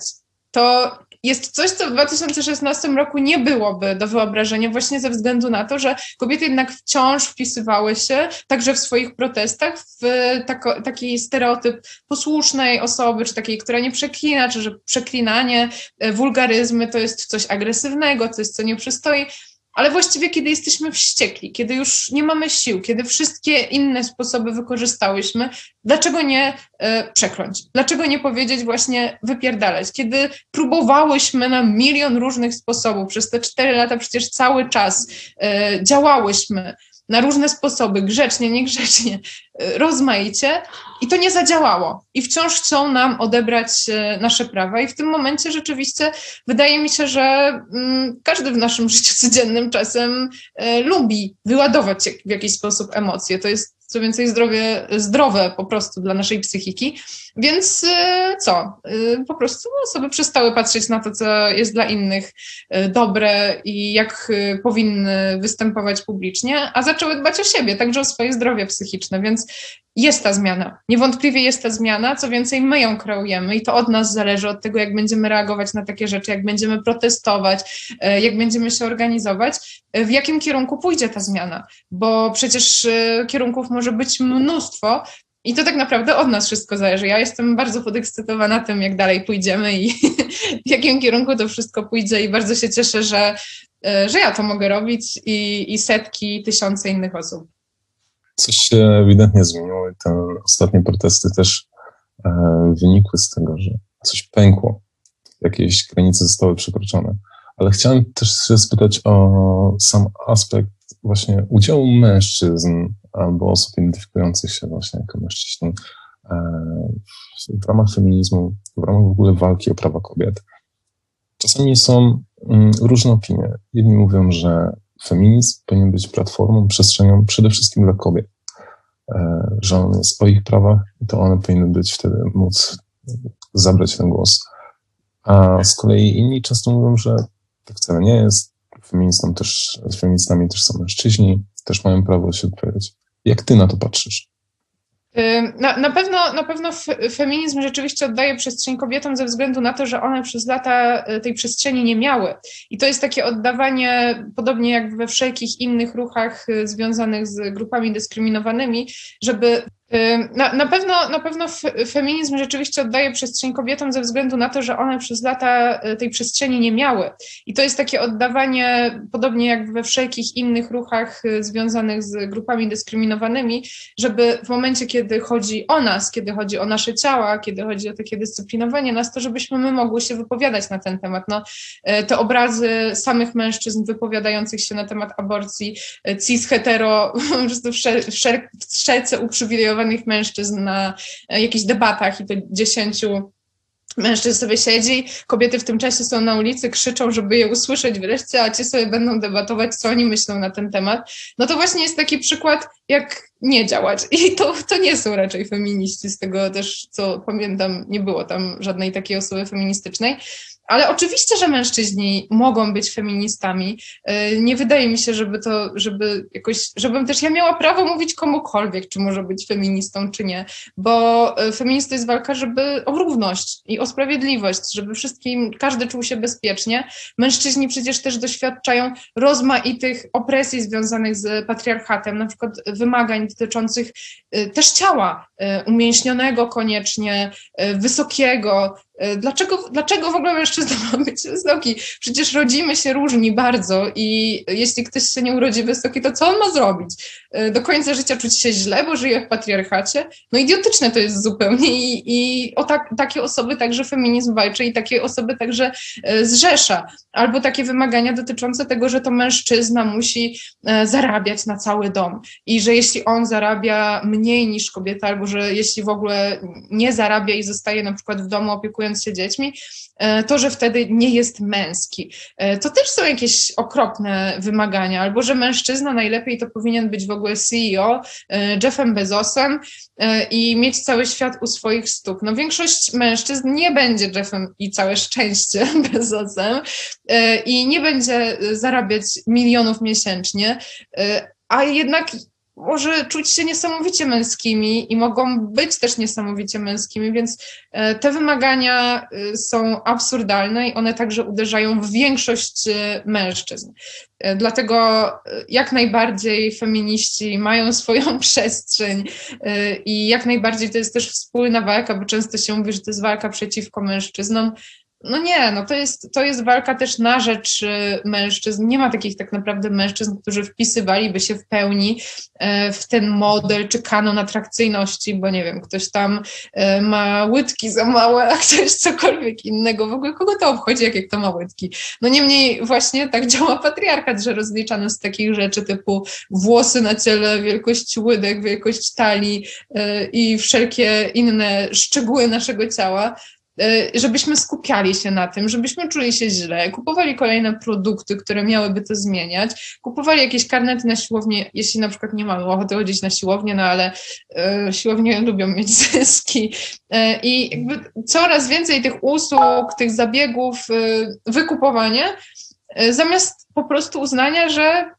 To jest coś, co w 2016 roku nie byłoby do wyobrażenia, właśnie ze względu na to, że kobiety jednak wciąż wpisywały się, także w swoich protestach, w tako, taki stereotyp posłusznej osoby, czy takiej, która nie przeklina, czy że przeklinanie, e, wulgaryzmy to jest coś agresywnego, coś, co nie przystoi ale właściwie kiedy jesteśmy wściekli, kiedy już nie mamy sił, kiedy wszystkie inne sposoby wykorzystałyśmy, dlaczego nie e, przekląć? Dlaczego nie powiedzieć właśnie wypierdalać? Kiedy próbowałyśmy na milion różnych sposobów, przez te cztery lata przecież cały czas e, działałyśmy, na różne sposoby, grzecznie, niegrzecznie, y, rozmaicie i to nie zadziałało. I wciąż chcą nam odebrać y, nasze prawa. I w tym momencie rzeczywiście wydaje mi się, że mm, każdy w naszym życiu codziennym czasem y, lubi wyładować w jakiś sposób emocje. To jest co więcej zdrowie, zdrowe po prostu dla naszej psychiki. Więc y, co? Y, po prostu osoby przestały patrzeć na to, co jest dla innych y, dobre i jak powinny występować publicznie, a zaczęły dbać o siebie, także o swoje zdrowie psychiczne. Więc jest ta zmiana. Niewątpliwie jest ta zmiana, co więcej, my ją kreujemy i to od nas zależy, od tego, jak będziemy reagować na takie rzeczy, jak będziemy protestować, e, jak będziemy się organizować, e, w jakim kierunku pójdzie ta zmiana, bo przecież e, kierunków może być mnóstwo. I to tak naprawdę od nas wszystko zależy. Ja jestem bardzo podekscytowana tym, jak dalej pójdziemy i w jakim kierunku to wszystko pójdzie, i bardzo się cieszę, że, że ja to mogę robić i, i setki, tysiące innych osób coś się ewidentnie zmieniło i te ostatnie protesty też e, wynikły z tego, że coś pękło, jakieś granice zostały przekroczone. Ale chciałem też się spytać o sam aspekt właśnie udziału mężczyzn albo osób identyfikujących się właśnie jako mężczyzn e, w ramach feminizmu, w ramach w ogóle walki o prawa kobiet. Czasami są mm, różne opinie. Jedni mówią, że feminizm powinien być platformą, przestrzenią przede wszystkim dla kobiet, e, że on jest o ich prawach i to one powinny być wtedy móc zabrać ten głos. A z kolei inni często mówią, że tak wcale nie jest. Feministom też, feministami też są mężczyźni, też mają prawo się wypowiedzieć. Jak ty na to patrzysz? Na, na, pewno, na pewno feminizm rzeczywiście oddaje przestrzeń kobietom ze względu na to, że one przez lata y, tej przestrzeni nie miały. I to jest takie oddawanie, podobnie jak we wszelkich innych ruchach y, związanych z grupami dyskryminowanymi, żeby na, na, pewno, na pewno feminizm rzeczywiście oddaje przestrzeń kobietom ze względu na to, że one przez lata y, tej przestrzeni nie miały. I to jest takie oddawanie, podobnie jak we wszelkich innych ruchach y, związanych z grupami dyskryminowanymi, żeby w momencie, kiedy chodzi o nas, kiedy chodzi o nasze ciała, kiedy chodzi o takie dyscyplinowanie nas, to żebyśmy my mogły się wypowiadać na ten temat. No, y, te obrazy samych mężczyzn wypowiadających się na temat aborcji, cis hetero, po prostu w szerce uprzywilejowanych mężczyzn na e, jakichś debatach i to dziesięciu mężczyzn sobie siedzi, kobiety w tym czasie są na ulicy, krzyczą, żeby je usłyszeć wreszcie, a ci sobie będą debatować, co oni myślą na ten temat. No to właśnie jest taki przykład, jak nie działać. I to, to nie są raczej feminiści, z tego też, co pamiętam, nie było tam żadnej takiej osoby feministycznej. Ale oczywiście, że mężczyźni mogą być feministami. Y, nie wydaje mi się, żeby to, żeby jakoś, żebym też ja miała prawo mówić komukolwiek, czy może być feministą, czy nie, bo y, feminizm to jest walka, żeby o równość i o sprawiedliwość, żeby wszystkim, każdy czuł się bezpiecznie. Mężczyźni przecież też doświadczają rozmaitych opresji związanych z patriarchatem, na przykład wymagań dotyczących y, też ciała, umięśnionego koniecznie, wysokiego, dlaczego, dlaczego w ogóle mężczyzna ma być wysoki? Przecież rodzimy się różni bardzo i jeśli ktoś się nie urodzi wysoki, to co on ma zrobić? E, do końca życia czuć się źle, bo żyje w patriarchacie? No idiotyczne to jest zupełnie i, i o tak, takie osoby także feminizm walczy i takie osoby także e, zrzesza. Albo takie wymagania dotyczące tego, że to mężczyzna musi zarabiać na cały dom i że jeśli on zarabia mniej niż kobieta, albo że jeśli w ogóle nie zarabia i zostaje na przykład w domu opiekujący opiekując się dziećmi, e, to, że wtedy nie jest męski. E, to też są jakieś okropne wymagania, albo że mężczyzna najlepiej to powinien być w ogóle CEO, e, Jeffem Bezosem i mieć cały świat u swoich stóp. No większość mężczyzn nie będzie Jeffem i całe szczęście Bezosem i nie będzie zarabiać milionów miesięcznie, a jednak może czuć się niesamowicie męskimi i mogą być też niesamowicie męskimi, więc e, te wymagania e, są absurdalne i one także uderzają w większość e, mężczyzn. Dlatego jak najbardziej feminiści mają swoją przestrzeń i jak najbardziej to jest też wspólna walka, bo często się mówi, że to jest walka przeciwko mężczyznom. No nie, no to jest, to jest walka też na rzecz y, mężczyzn. Nie ma takich tak naprawdę mężczyzn, którzy wpisywaliby się w pełni e, w ten model czy kanon atrakcyjności, bo nie wiem, ktoś tam e, ma łydki za małe, a ktoś cokolwiek innego. W ogóle kogo to obchodzi, jakie kto ma łydki? No niemniej właśnie tak działa patriarchat, że rozliczano z takich rzeczy typu włosy na ciele, wielkość łydek, wielkość talii e, i wszelkie inne szczegóły naszego ciała żebyśmy skupiali się na tym, żebyśmy czuli się źle, kupowali kolejne produkty, które miałyby to zmieniać, kupowali jakieś karnety na siłownię, jeśli na przykład nie mamy ochoty chodzić na siłownię, no ale e, siłownie lubią mieć zyski. E, i jakby coraz więcej tych usług, tych zabiegów, wykupowanie, zamiast po prostu uznania, że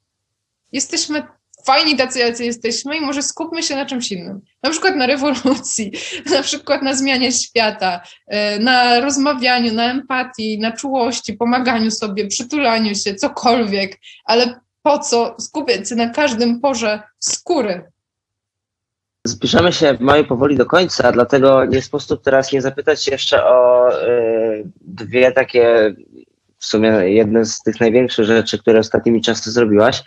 jesteśmy fajni tacy, jacy jesteśmy i może skupmy się na czymś innym. Na przykład na rewolucji, na przykład na zmianie świata, e, na rozmawianiu, na empatii, na czułości, pomaganiu sobie, przytulaniu się, cokolwiek, ale po co skupiać się na każdym porze skóry? Zbliżamy się mały powoli do końca, dlatego nie sposób teraz nie zapytać jeszcze o y, dwie takie, w sumie jedne z tych największych rzeczy, które ostatnimi czasy zrobiłaś.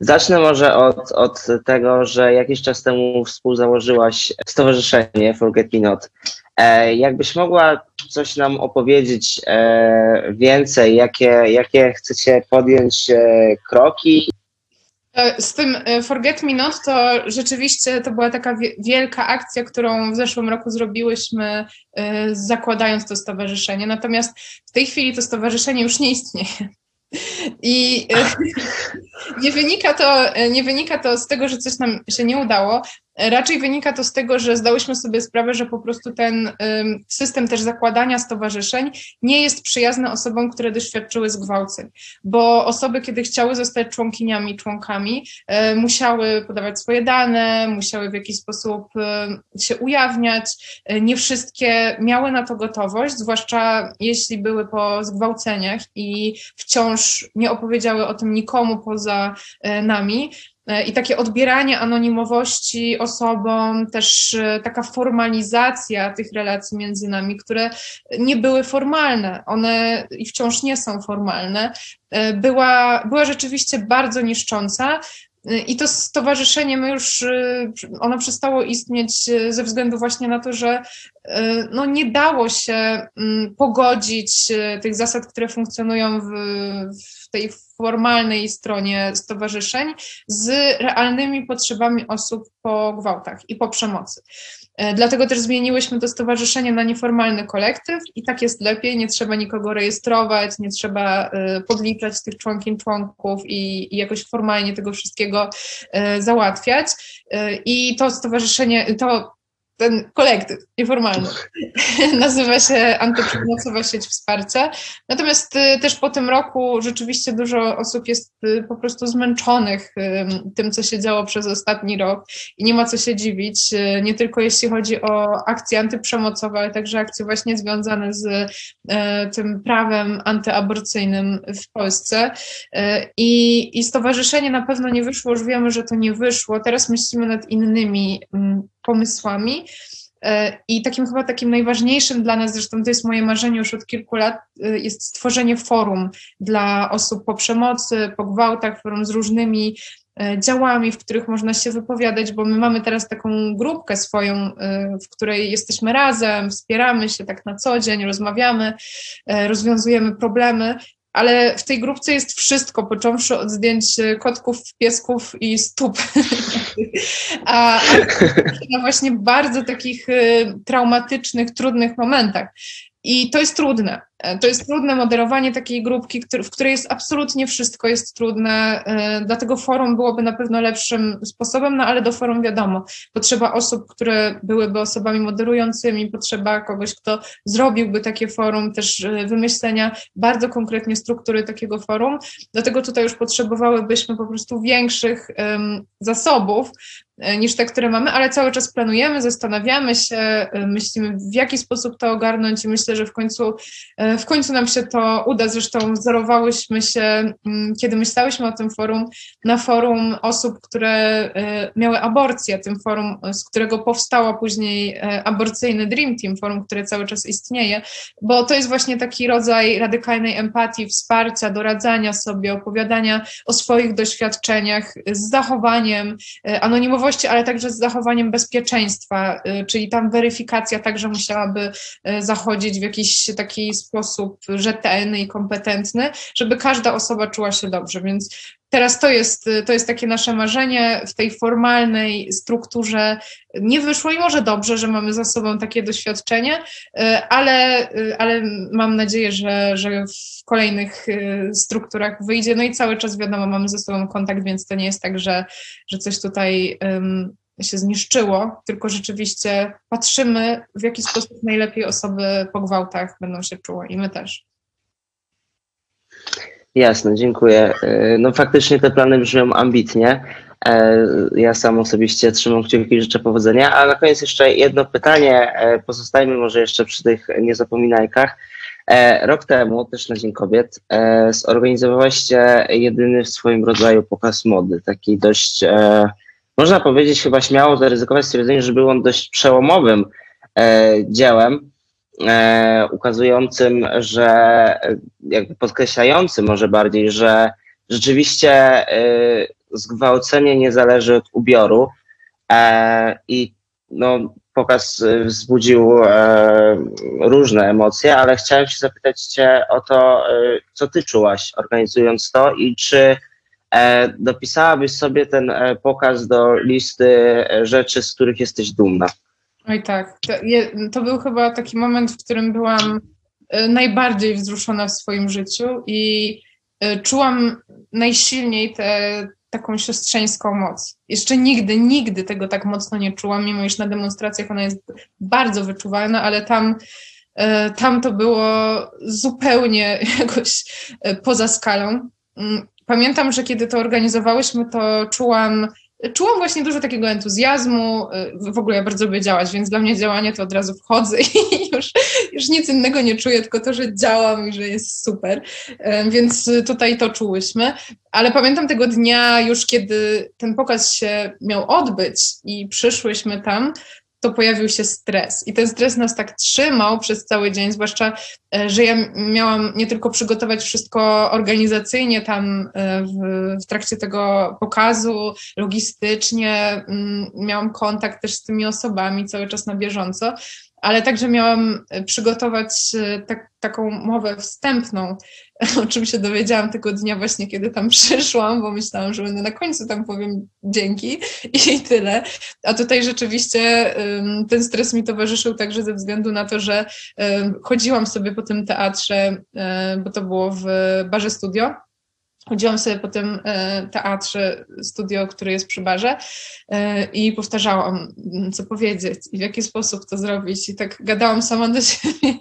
Zacznę może od, od tego, że jakiś czas temu współzałożyłaś stowarzyszenie Forget Me Not. E, jakbyś mogła coś nam opowiedzieć e, więcej, jakie, jakie chcecie podjąć e, kroki? E, z tym e, Forget Me Not to rzeczywiście to była taka wielka akcja, którą w zeszłym roku zrobiłyśmy, e, zakładając to stowarzyszenie. Natomiast w tej chwili to stowarzyszenie już nie istnieje. I e, nie wynika, to, e, nie wynika to z tego, że coś nam się nie udało, Raczej wynika to z tego, że zdałyśmy sobie sprawę, że po prostu ten system też zakładania stowarzyszeń nie jest przyjazny osobom, które doświadczyły zgwałceń, bo osoby, kiedy chciały zostać członkiniami, członkami, e, musiały podawać swoje dane, musiały w jakiś sposób się ujawniać. E, nie wszystkie miały na to gotowość, zwłaszcza jeśli były po zgwałceniach i wciąż nie opowiedziały o tym nikomu poza e, nami. E, i takie odbieranie anonimowości osobom, też e, taka formalizacja tych relacji między nami, które nie były formalne, one i wciąż nie są formalne, e, była, była rzeczywiście bardzo niszcząca. I to stowarzyszenie, my już, ono przestało istnieć ze względu właśnie na to, że no nie dało się mm, pogodzić tych zasad, które funkcjonują w, w tej formalnej stronie stowarzyszeń z realnymi potrzebami osób po gwałtach i po przemocy. E, dlatego też zmieniłyśmy to stowarzyszenie na nieformalny kolektyw i tak jest lepiej, nie trzeba nikogo rejestrować, nie trzeba e, podliczać tych członkin członków i, i jakoś formalnie tego wszystkiego e, załatwiać. I to stowarzyszenie, to ten kolektyw nieformalny. Nazywa się Antyprzemocowa Sieć Wsparcia. Natomiast y, też po tym roku rzeczywiście dużo osób jest y, po prostu zmęczonych tym, co się działo przez ostatni rok i nie ma co się dziwić, y, nie tylko jeśli chodzi o akcje antyprzemocowe, ale także akcje właśnie związane z tym prawem antyaborcyjnym w Polsce. I, i stowarzyszenie na pewno nie wyszło, już wiemy, że to nie wyszło. Teraz myślimy nad innymi pomysłami. I takim chyba takim najważniejszym dla nas, zresztą to jest moje marzenie już od kilku lat, jest stworzenie forum dla osób po przemocy, po gwałtach, forum z różnymi E, działami, w których można się wypowiadać, bo my mamy teraz taką grupkę swoją, e, w której jesteśmy razem, wspieramy się tak na co dzień, rozmawiamy, e, rozwiązujemy problemy. Ale w tej grupce jest wszystko, począwszy od zdjęć kotków, piesków i stóp. a, na właśnie bardzo takich traumatycznych, trudnych momentach. I to jest trudne. E, to jest trudne moderowanie takiej grupki, w której jest absolutnie wszystko jest trudne. E, dlatego forum byłoby na pewno lepszym sposobem, no ale do forum wiadomo, potrzeba osób, które byłyby osobami moderującymi, potrzeba kogoś, kto zrobiłby takie forum, też e, wymyślenia bardzo konkretnie struktury takiego forum. Dlatego tutaj już potrzebowałybyśmy po prostu większych um, zasobów, niż te, które mamy, ale cały czas planujemy, zastanawiamy się, myślimy, w jaki sposób to ogarnąć i myślę, że w końcu w końcu nam się to uda. Zresztą wzorowałyśmy się, mm, kiedy myślałyśmy o tym forum, na forum osób, które e, miały aborcję, tym forum, z którego powstała później e, aborcyjny Dream Team, forum, które cały czas istnieje, bo to jest właśnie taki rodzaj radykalnej empatii, wsparcia, doradzania sobie, opowiadania o swoich doświadczeniach z zachowaniem e, anonimowości, ale także z zachowaniem bezpieczeństwa, czyli tam weryfikacja także musiałaby zachodzić w jakiś taki sposób rzetelny i kompetentny, żeby każda osoba czuła się dobrze. Więc teraz to jest, to jest takie nasze marzenie w tej formalnej strukturze. Nie wyszło i może dobrze, że mamy za sobą takie doświadczenie, ale, ale mam nadzieję, że, że w kolejnych strukturach wyjdzie. No i cały czas wiadomo, mamy ze sobą kontakt, więc to nie jest tak, że, że coś tutaj um, się zniszczyło, tylko rzeczywiście patrzymy, w jaki sposób najlepiej osoby po gwałtach będą się czuły i my też. Jasne, dziękuję. E, no faktycznie te plany brzmią ambitnie. E, ja sam osobiście trzymam kciuki i życzę powodzenia. A na koniec jeszcze jedno pytanie. E, pozostajmy może jeszcze przy tych niezapominajkach. Rok temu, też na Dzień Kobiet, zorganizowaliście jedyny w swoim rodzaju pokaz mody, taki dość można powiedzieć chyba śmiało zaryzykować stwierdzenie, że był on dość przełomowym dziełem, e, ukazującym, że jakby podkreślającym może bardziej, że rzeczywiście e, zgwałcenie nie zależy od ubioru e, i no, pokaz wzbudził e, różne emocje, ale chciałem się zapytać Cię o to, e, co Ty czułaś organizując to i czy E, dopisałabyś sobie ten e, pokaz do listy e, rzeczy, z których jesteś dumna? Oj tak, to, je, to był chyba taki moment, w którym byłam najbardziej wzruszona w swoim życiu i czułam najsilniej tę taką siostrzeńską moc. Jeszcze nigdy, nigdy tego tak mocno nie czułam, mimo iż na demonstracjach ona jest bardzo wyczuwalna, ale tam, tam to było zupełnie jakoś poza skalą. Mm, pamiętam, że kiedy to organizowałyśmy, to czułam, czułam właśnie dużo takiego entuzjazmu. W ogóle ja bardzo lubię działać, więc dla mnie działanie to od razu wchodzę i już, już nic innego nie czuję, tylko to, że działam i że jest super. Więc tutaj to czułyśmy. Ale pamiętam tego dnia, już kiedy ten pokaz się miał odbyć i przyszłyśmy tam, to pojawił się stres. I ten stres nas tak trzymał przez cały dzień, zwłaszcza, e, że ja miałam nie tylko przygotować wszystko organizacyjnie tam e, w, w trakcie tego pokazu, logistycznie, miałam kontakt też z tymi osobami cały czas na bieżąco, ale także miałam e, przygotować e, tak, taką mowę wstępną, o czym się dowiedziałam tego dnia właśnie, kiedy tam przyszłam, bo myślałam, że będę na końcu tam powiem dzięki i tyle. A tutaj rzeczywiście ten stres mi towarzyszył także ze względu na to, że chodziłam sobie po tym teatrze, e, bo to było w barze studio Chodziłam sobie po tym e, teatrze, studio, który jest przy barze e, i powtarzałam, mm, co powiedzieć i w jaki sposób to zrobić. I tak gadałam sama do siebie,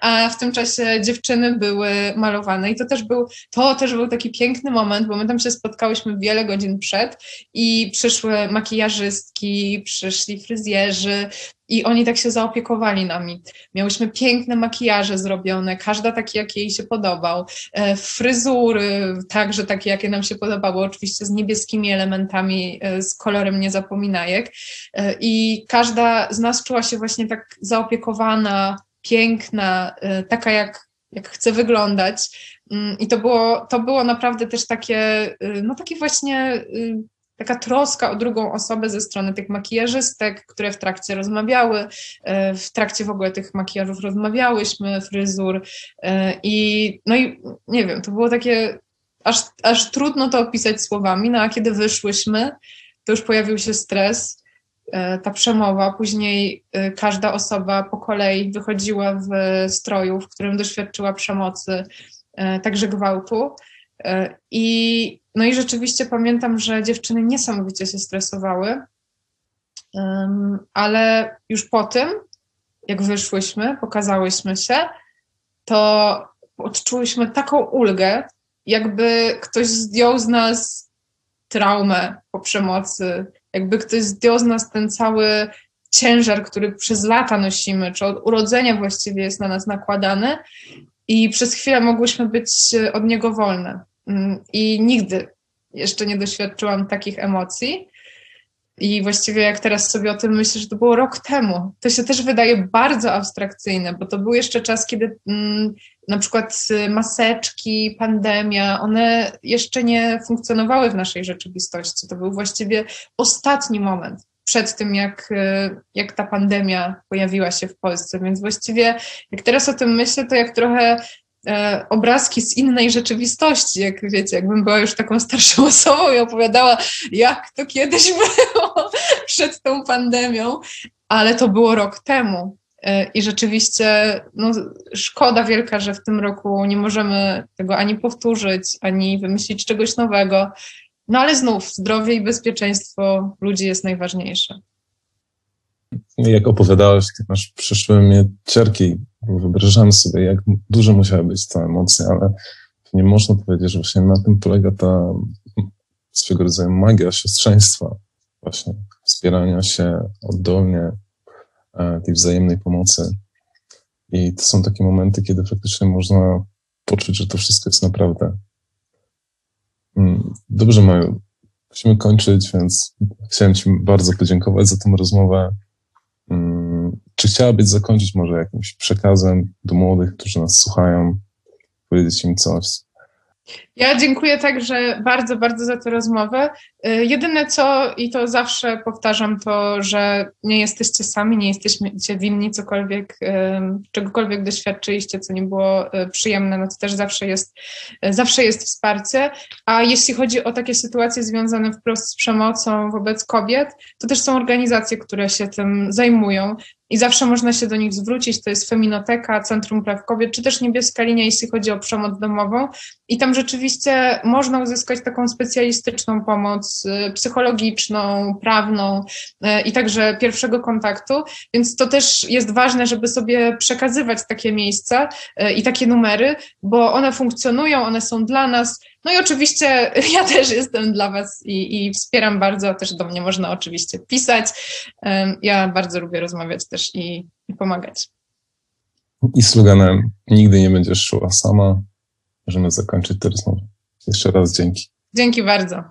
a w tym czasie dziewczyny były malowane i to też był, to też był taki piękny moment, bo my tam się spotkałyśmy wiele godzin przed i przyszły makijażystki, przyszli fryzjerzy i oni tak się zaopiekowali nami. Miałyśmy piękne makijaże zrobione, każda taki, jaki jej się podobał, e, fryzury także takie, jakie nam się podobały, oczywiście z niebieskimi elementami, e, z kolorem niezapominajek e, i każda z nas czuła się właśnie tak zaopiekowana, piękna, taka jak, jak chce wyglądać. Mm, I to było, to było naprawdę też takie, no takie właśnie taka troska o drugą osobę ze strony tych makijażystek, które w trakcie rozmawiały, e, w trakcie w ogóle tych makijażów rozmawiałyśmy, fryzur e, i no i nie wiem, to było takie aż, aż trudno to opisać słowami, no a kiedy wyszłyśmy, to już pojawił się stres, e, ta przemowa, później każda osoba po kolei wychodziła w stroju, w którym doświadczyła przemocy, także gwałtu i no i rzeczywiście pamiętam, że dziewczyny niesamowicie się stresowały, ale już po tym, jak wyszłyśmy, pokazałyśmy się, to odczułyśmy taką ulgę, jakby ktoś zdjął z nas traumę po przemocy, jakby ktoś zdjął z nas ten cały ciężar, który przez lata nosimy, czy od urodzenia właściwie jest na nas nakładany, i przez chwilę mogłyśmy być od niego wolne. Mm, I nigdy jeszcze nie doświadczyłam takich emocji. I właściwie jak teraz sobie o tym myślę, że to było rok temu, to się też wydaje bardzo abstrakcyjne, bo to był jeszcze czas, kiedy mm, na przykład maseczki, pandemia, one jeszcze nie funkcjonowały w naszej rzeczywistości. To był właściwie ostatni moment przed tym, jak, jak ta pandemia pojawiła się w Polsce. Więc właściwie, jak teraz o tym myślę, to jak trochę e, obrazki z innej rzeczywistości, jak wiecie, jakbym była już taką starszą osobą i opowiadała, jak to kiedyś było przed tą pandemią, ale to było rok temu. E, I rzeczywiście no, szkoda wielka, że w tym roku nie możemy tego ani powtórzyć, ani wymyślić czegoś nowego. No ale znów zdrowie i bezpieczeństwo ludzi jest najważniejsze. Jak opowiadałeś, to masz przyszły mnie ciarki wyobrażam sobie, jak dużo musiała być ta emocja, ale nie można powiedzieć, że właśnie na tym polega ta swego rodzaju magia siostrzeństwa, właśnie wspierania się oddolnie, e, tej wzajemnej pomocy. I to są takie momenty, kiedy faktycznie można poczuć, że to wszystko jest naprawdę. Mm, dobrze, Maju. Musimy kończyć, więc chciałem Ci bardzo podziękować za tę rozmowę. Mm, czy chciałabyś zakończyć może jakimś przekazem do młodych, którzy nas słuchają, powiedzieć im coś, ja dziękuję także bardzo, bardzo za tę rozmowę. Y, jedyne co, i to zawsze powtarzam, to, że nie jesteście sami, nie jesteście winni cokolwiek, czegokolwiek doświadczyliście, co nie było y, przyjemne, no to też zawsze jest, y, zawsze jest wsparcie. A jeśli chodzi o takie sytuacje związane wprost z przemocą wobec kobiet, to też są organizacje, które się tym zajmują i zawsze można się do nich zwrócić. To jest Feminoteka, Centrum Praw Kobiet, czy też Niebieska Linia, jeśli chodzi o przemoc domową. I tam rzeczywiście można uzyskać taką specjalistyczną pomoc y, psychologiczną, prawną y, i także pierwszego kontaktu. Więc to też jest ważne, żeby sobie przekazywać takie miejsca y, i takie numery, bo one funkcjonują, one są dla nas no i oczywiście ja też jestem dla Was i, i, wspieram bardzo, też do mnie można oczywiście pisać. Ja bardzo lubię rozmawiać też i, i pomagać. I sloganem nigdy nie będziesz szła sama. Możemy zakończyć tę rozmowę. Jeszcze raz dzięki. Dzięki bardzo.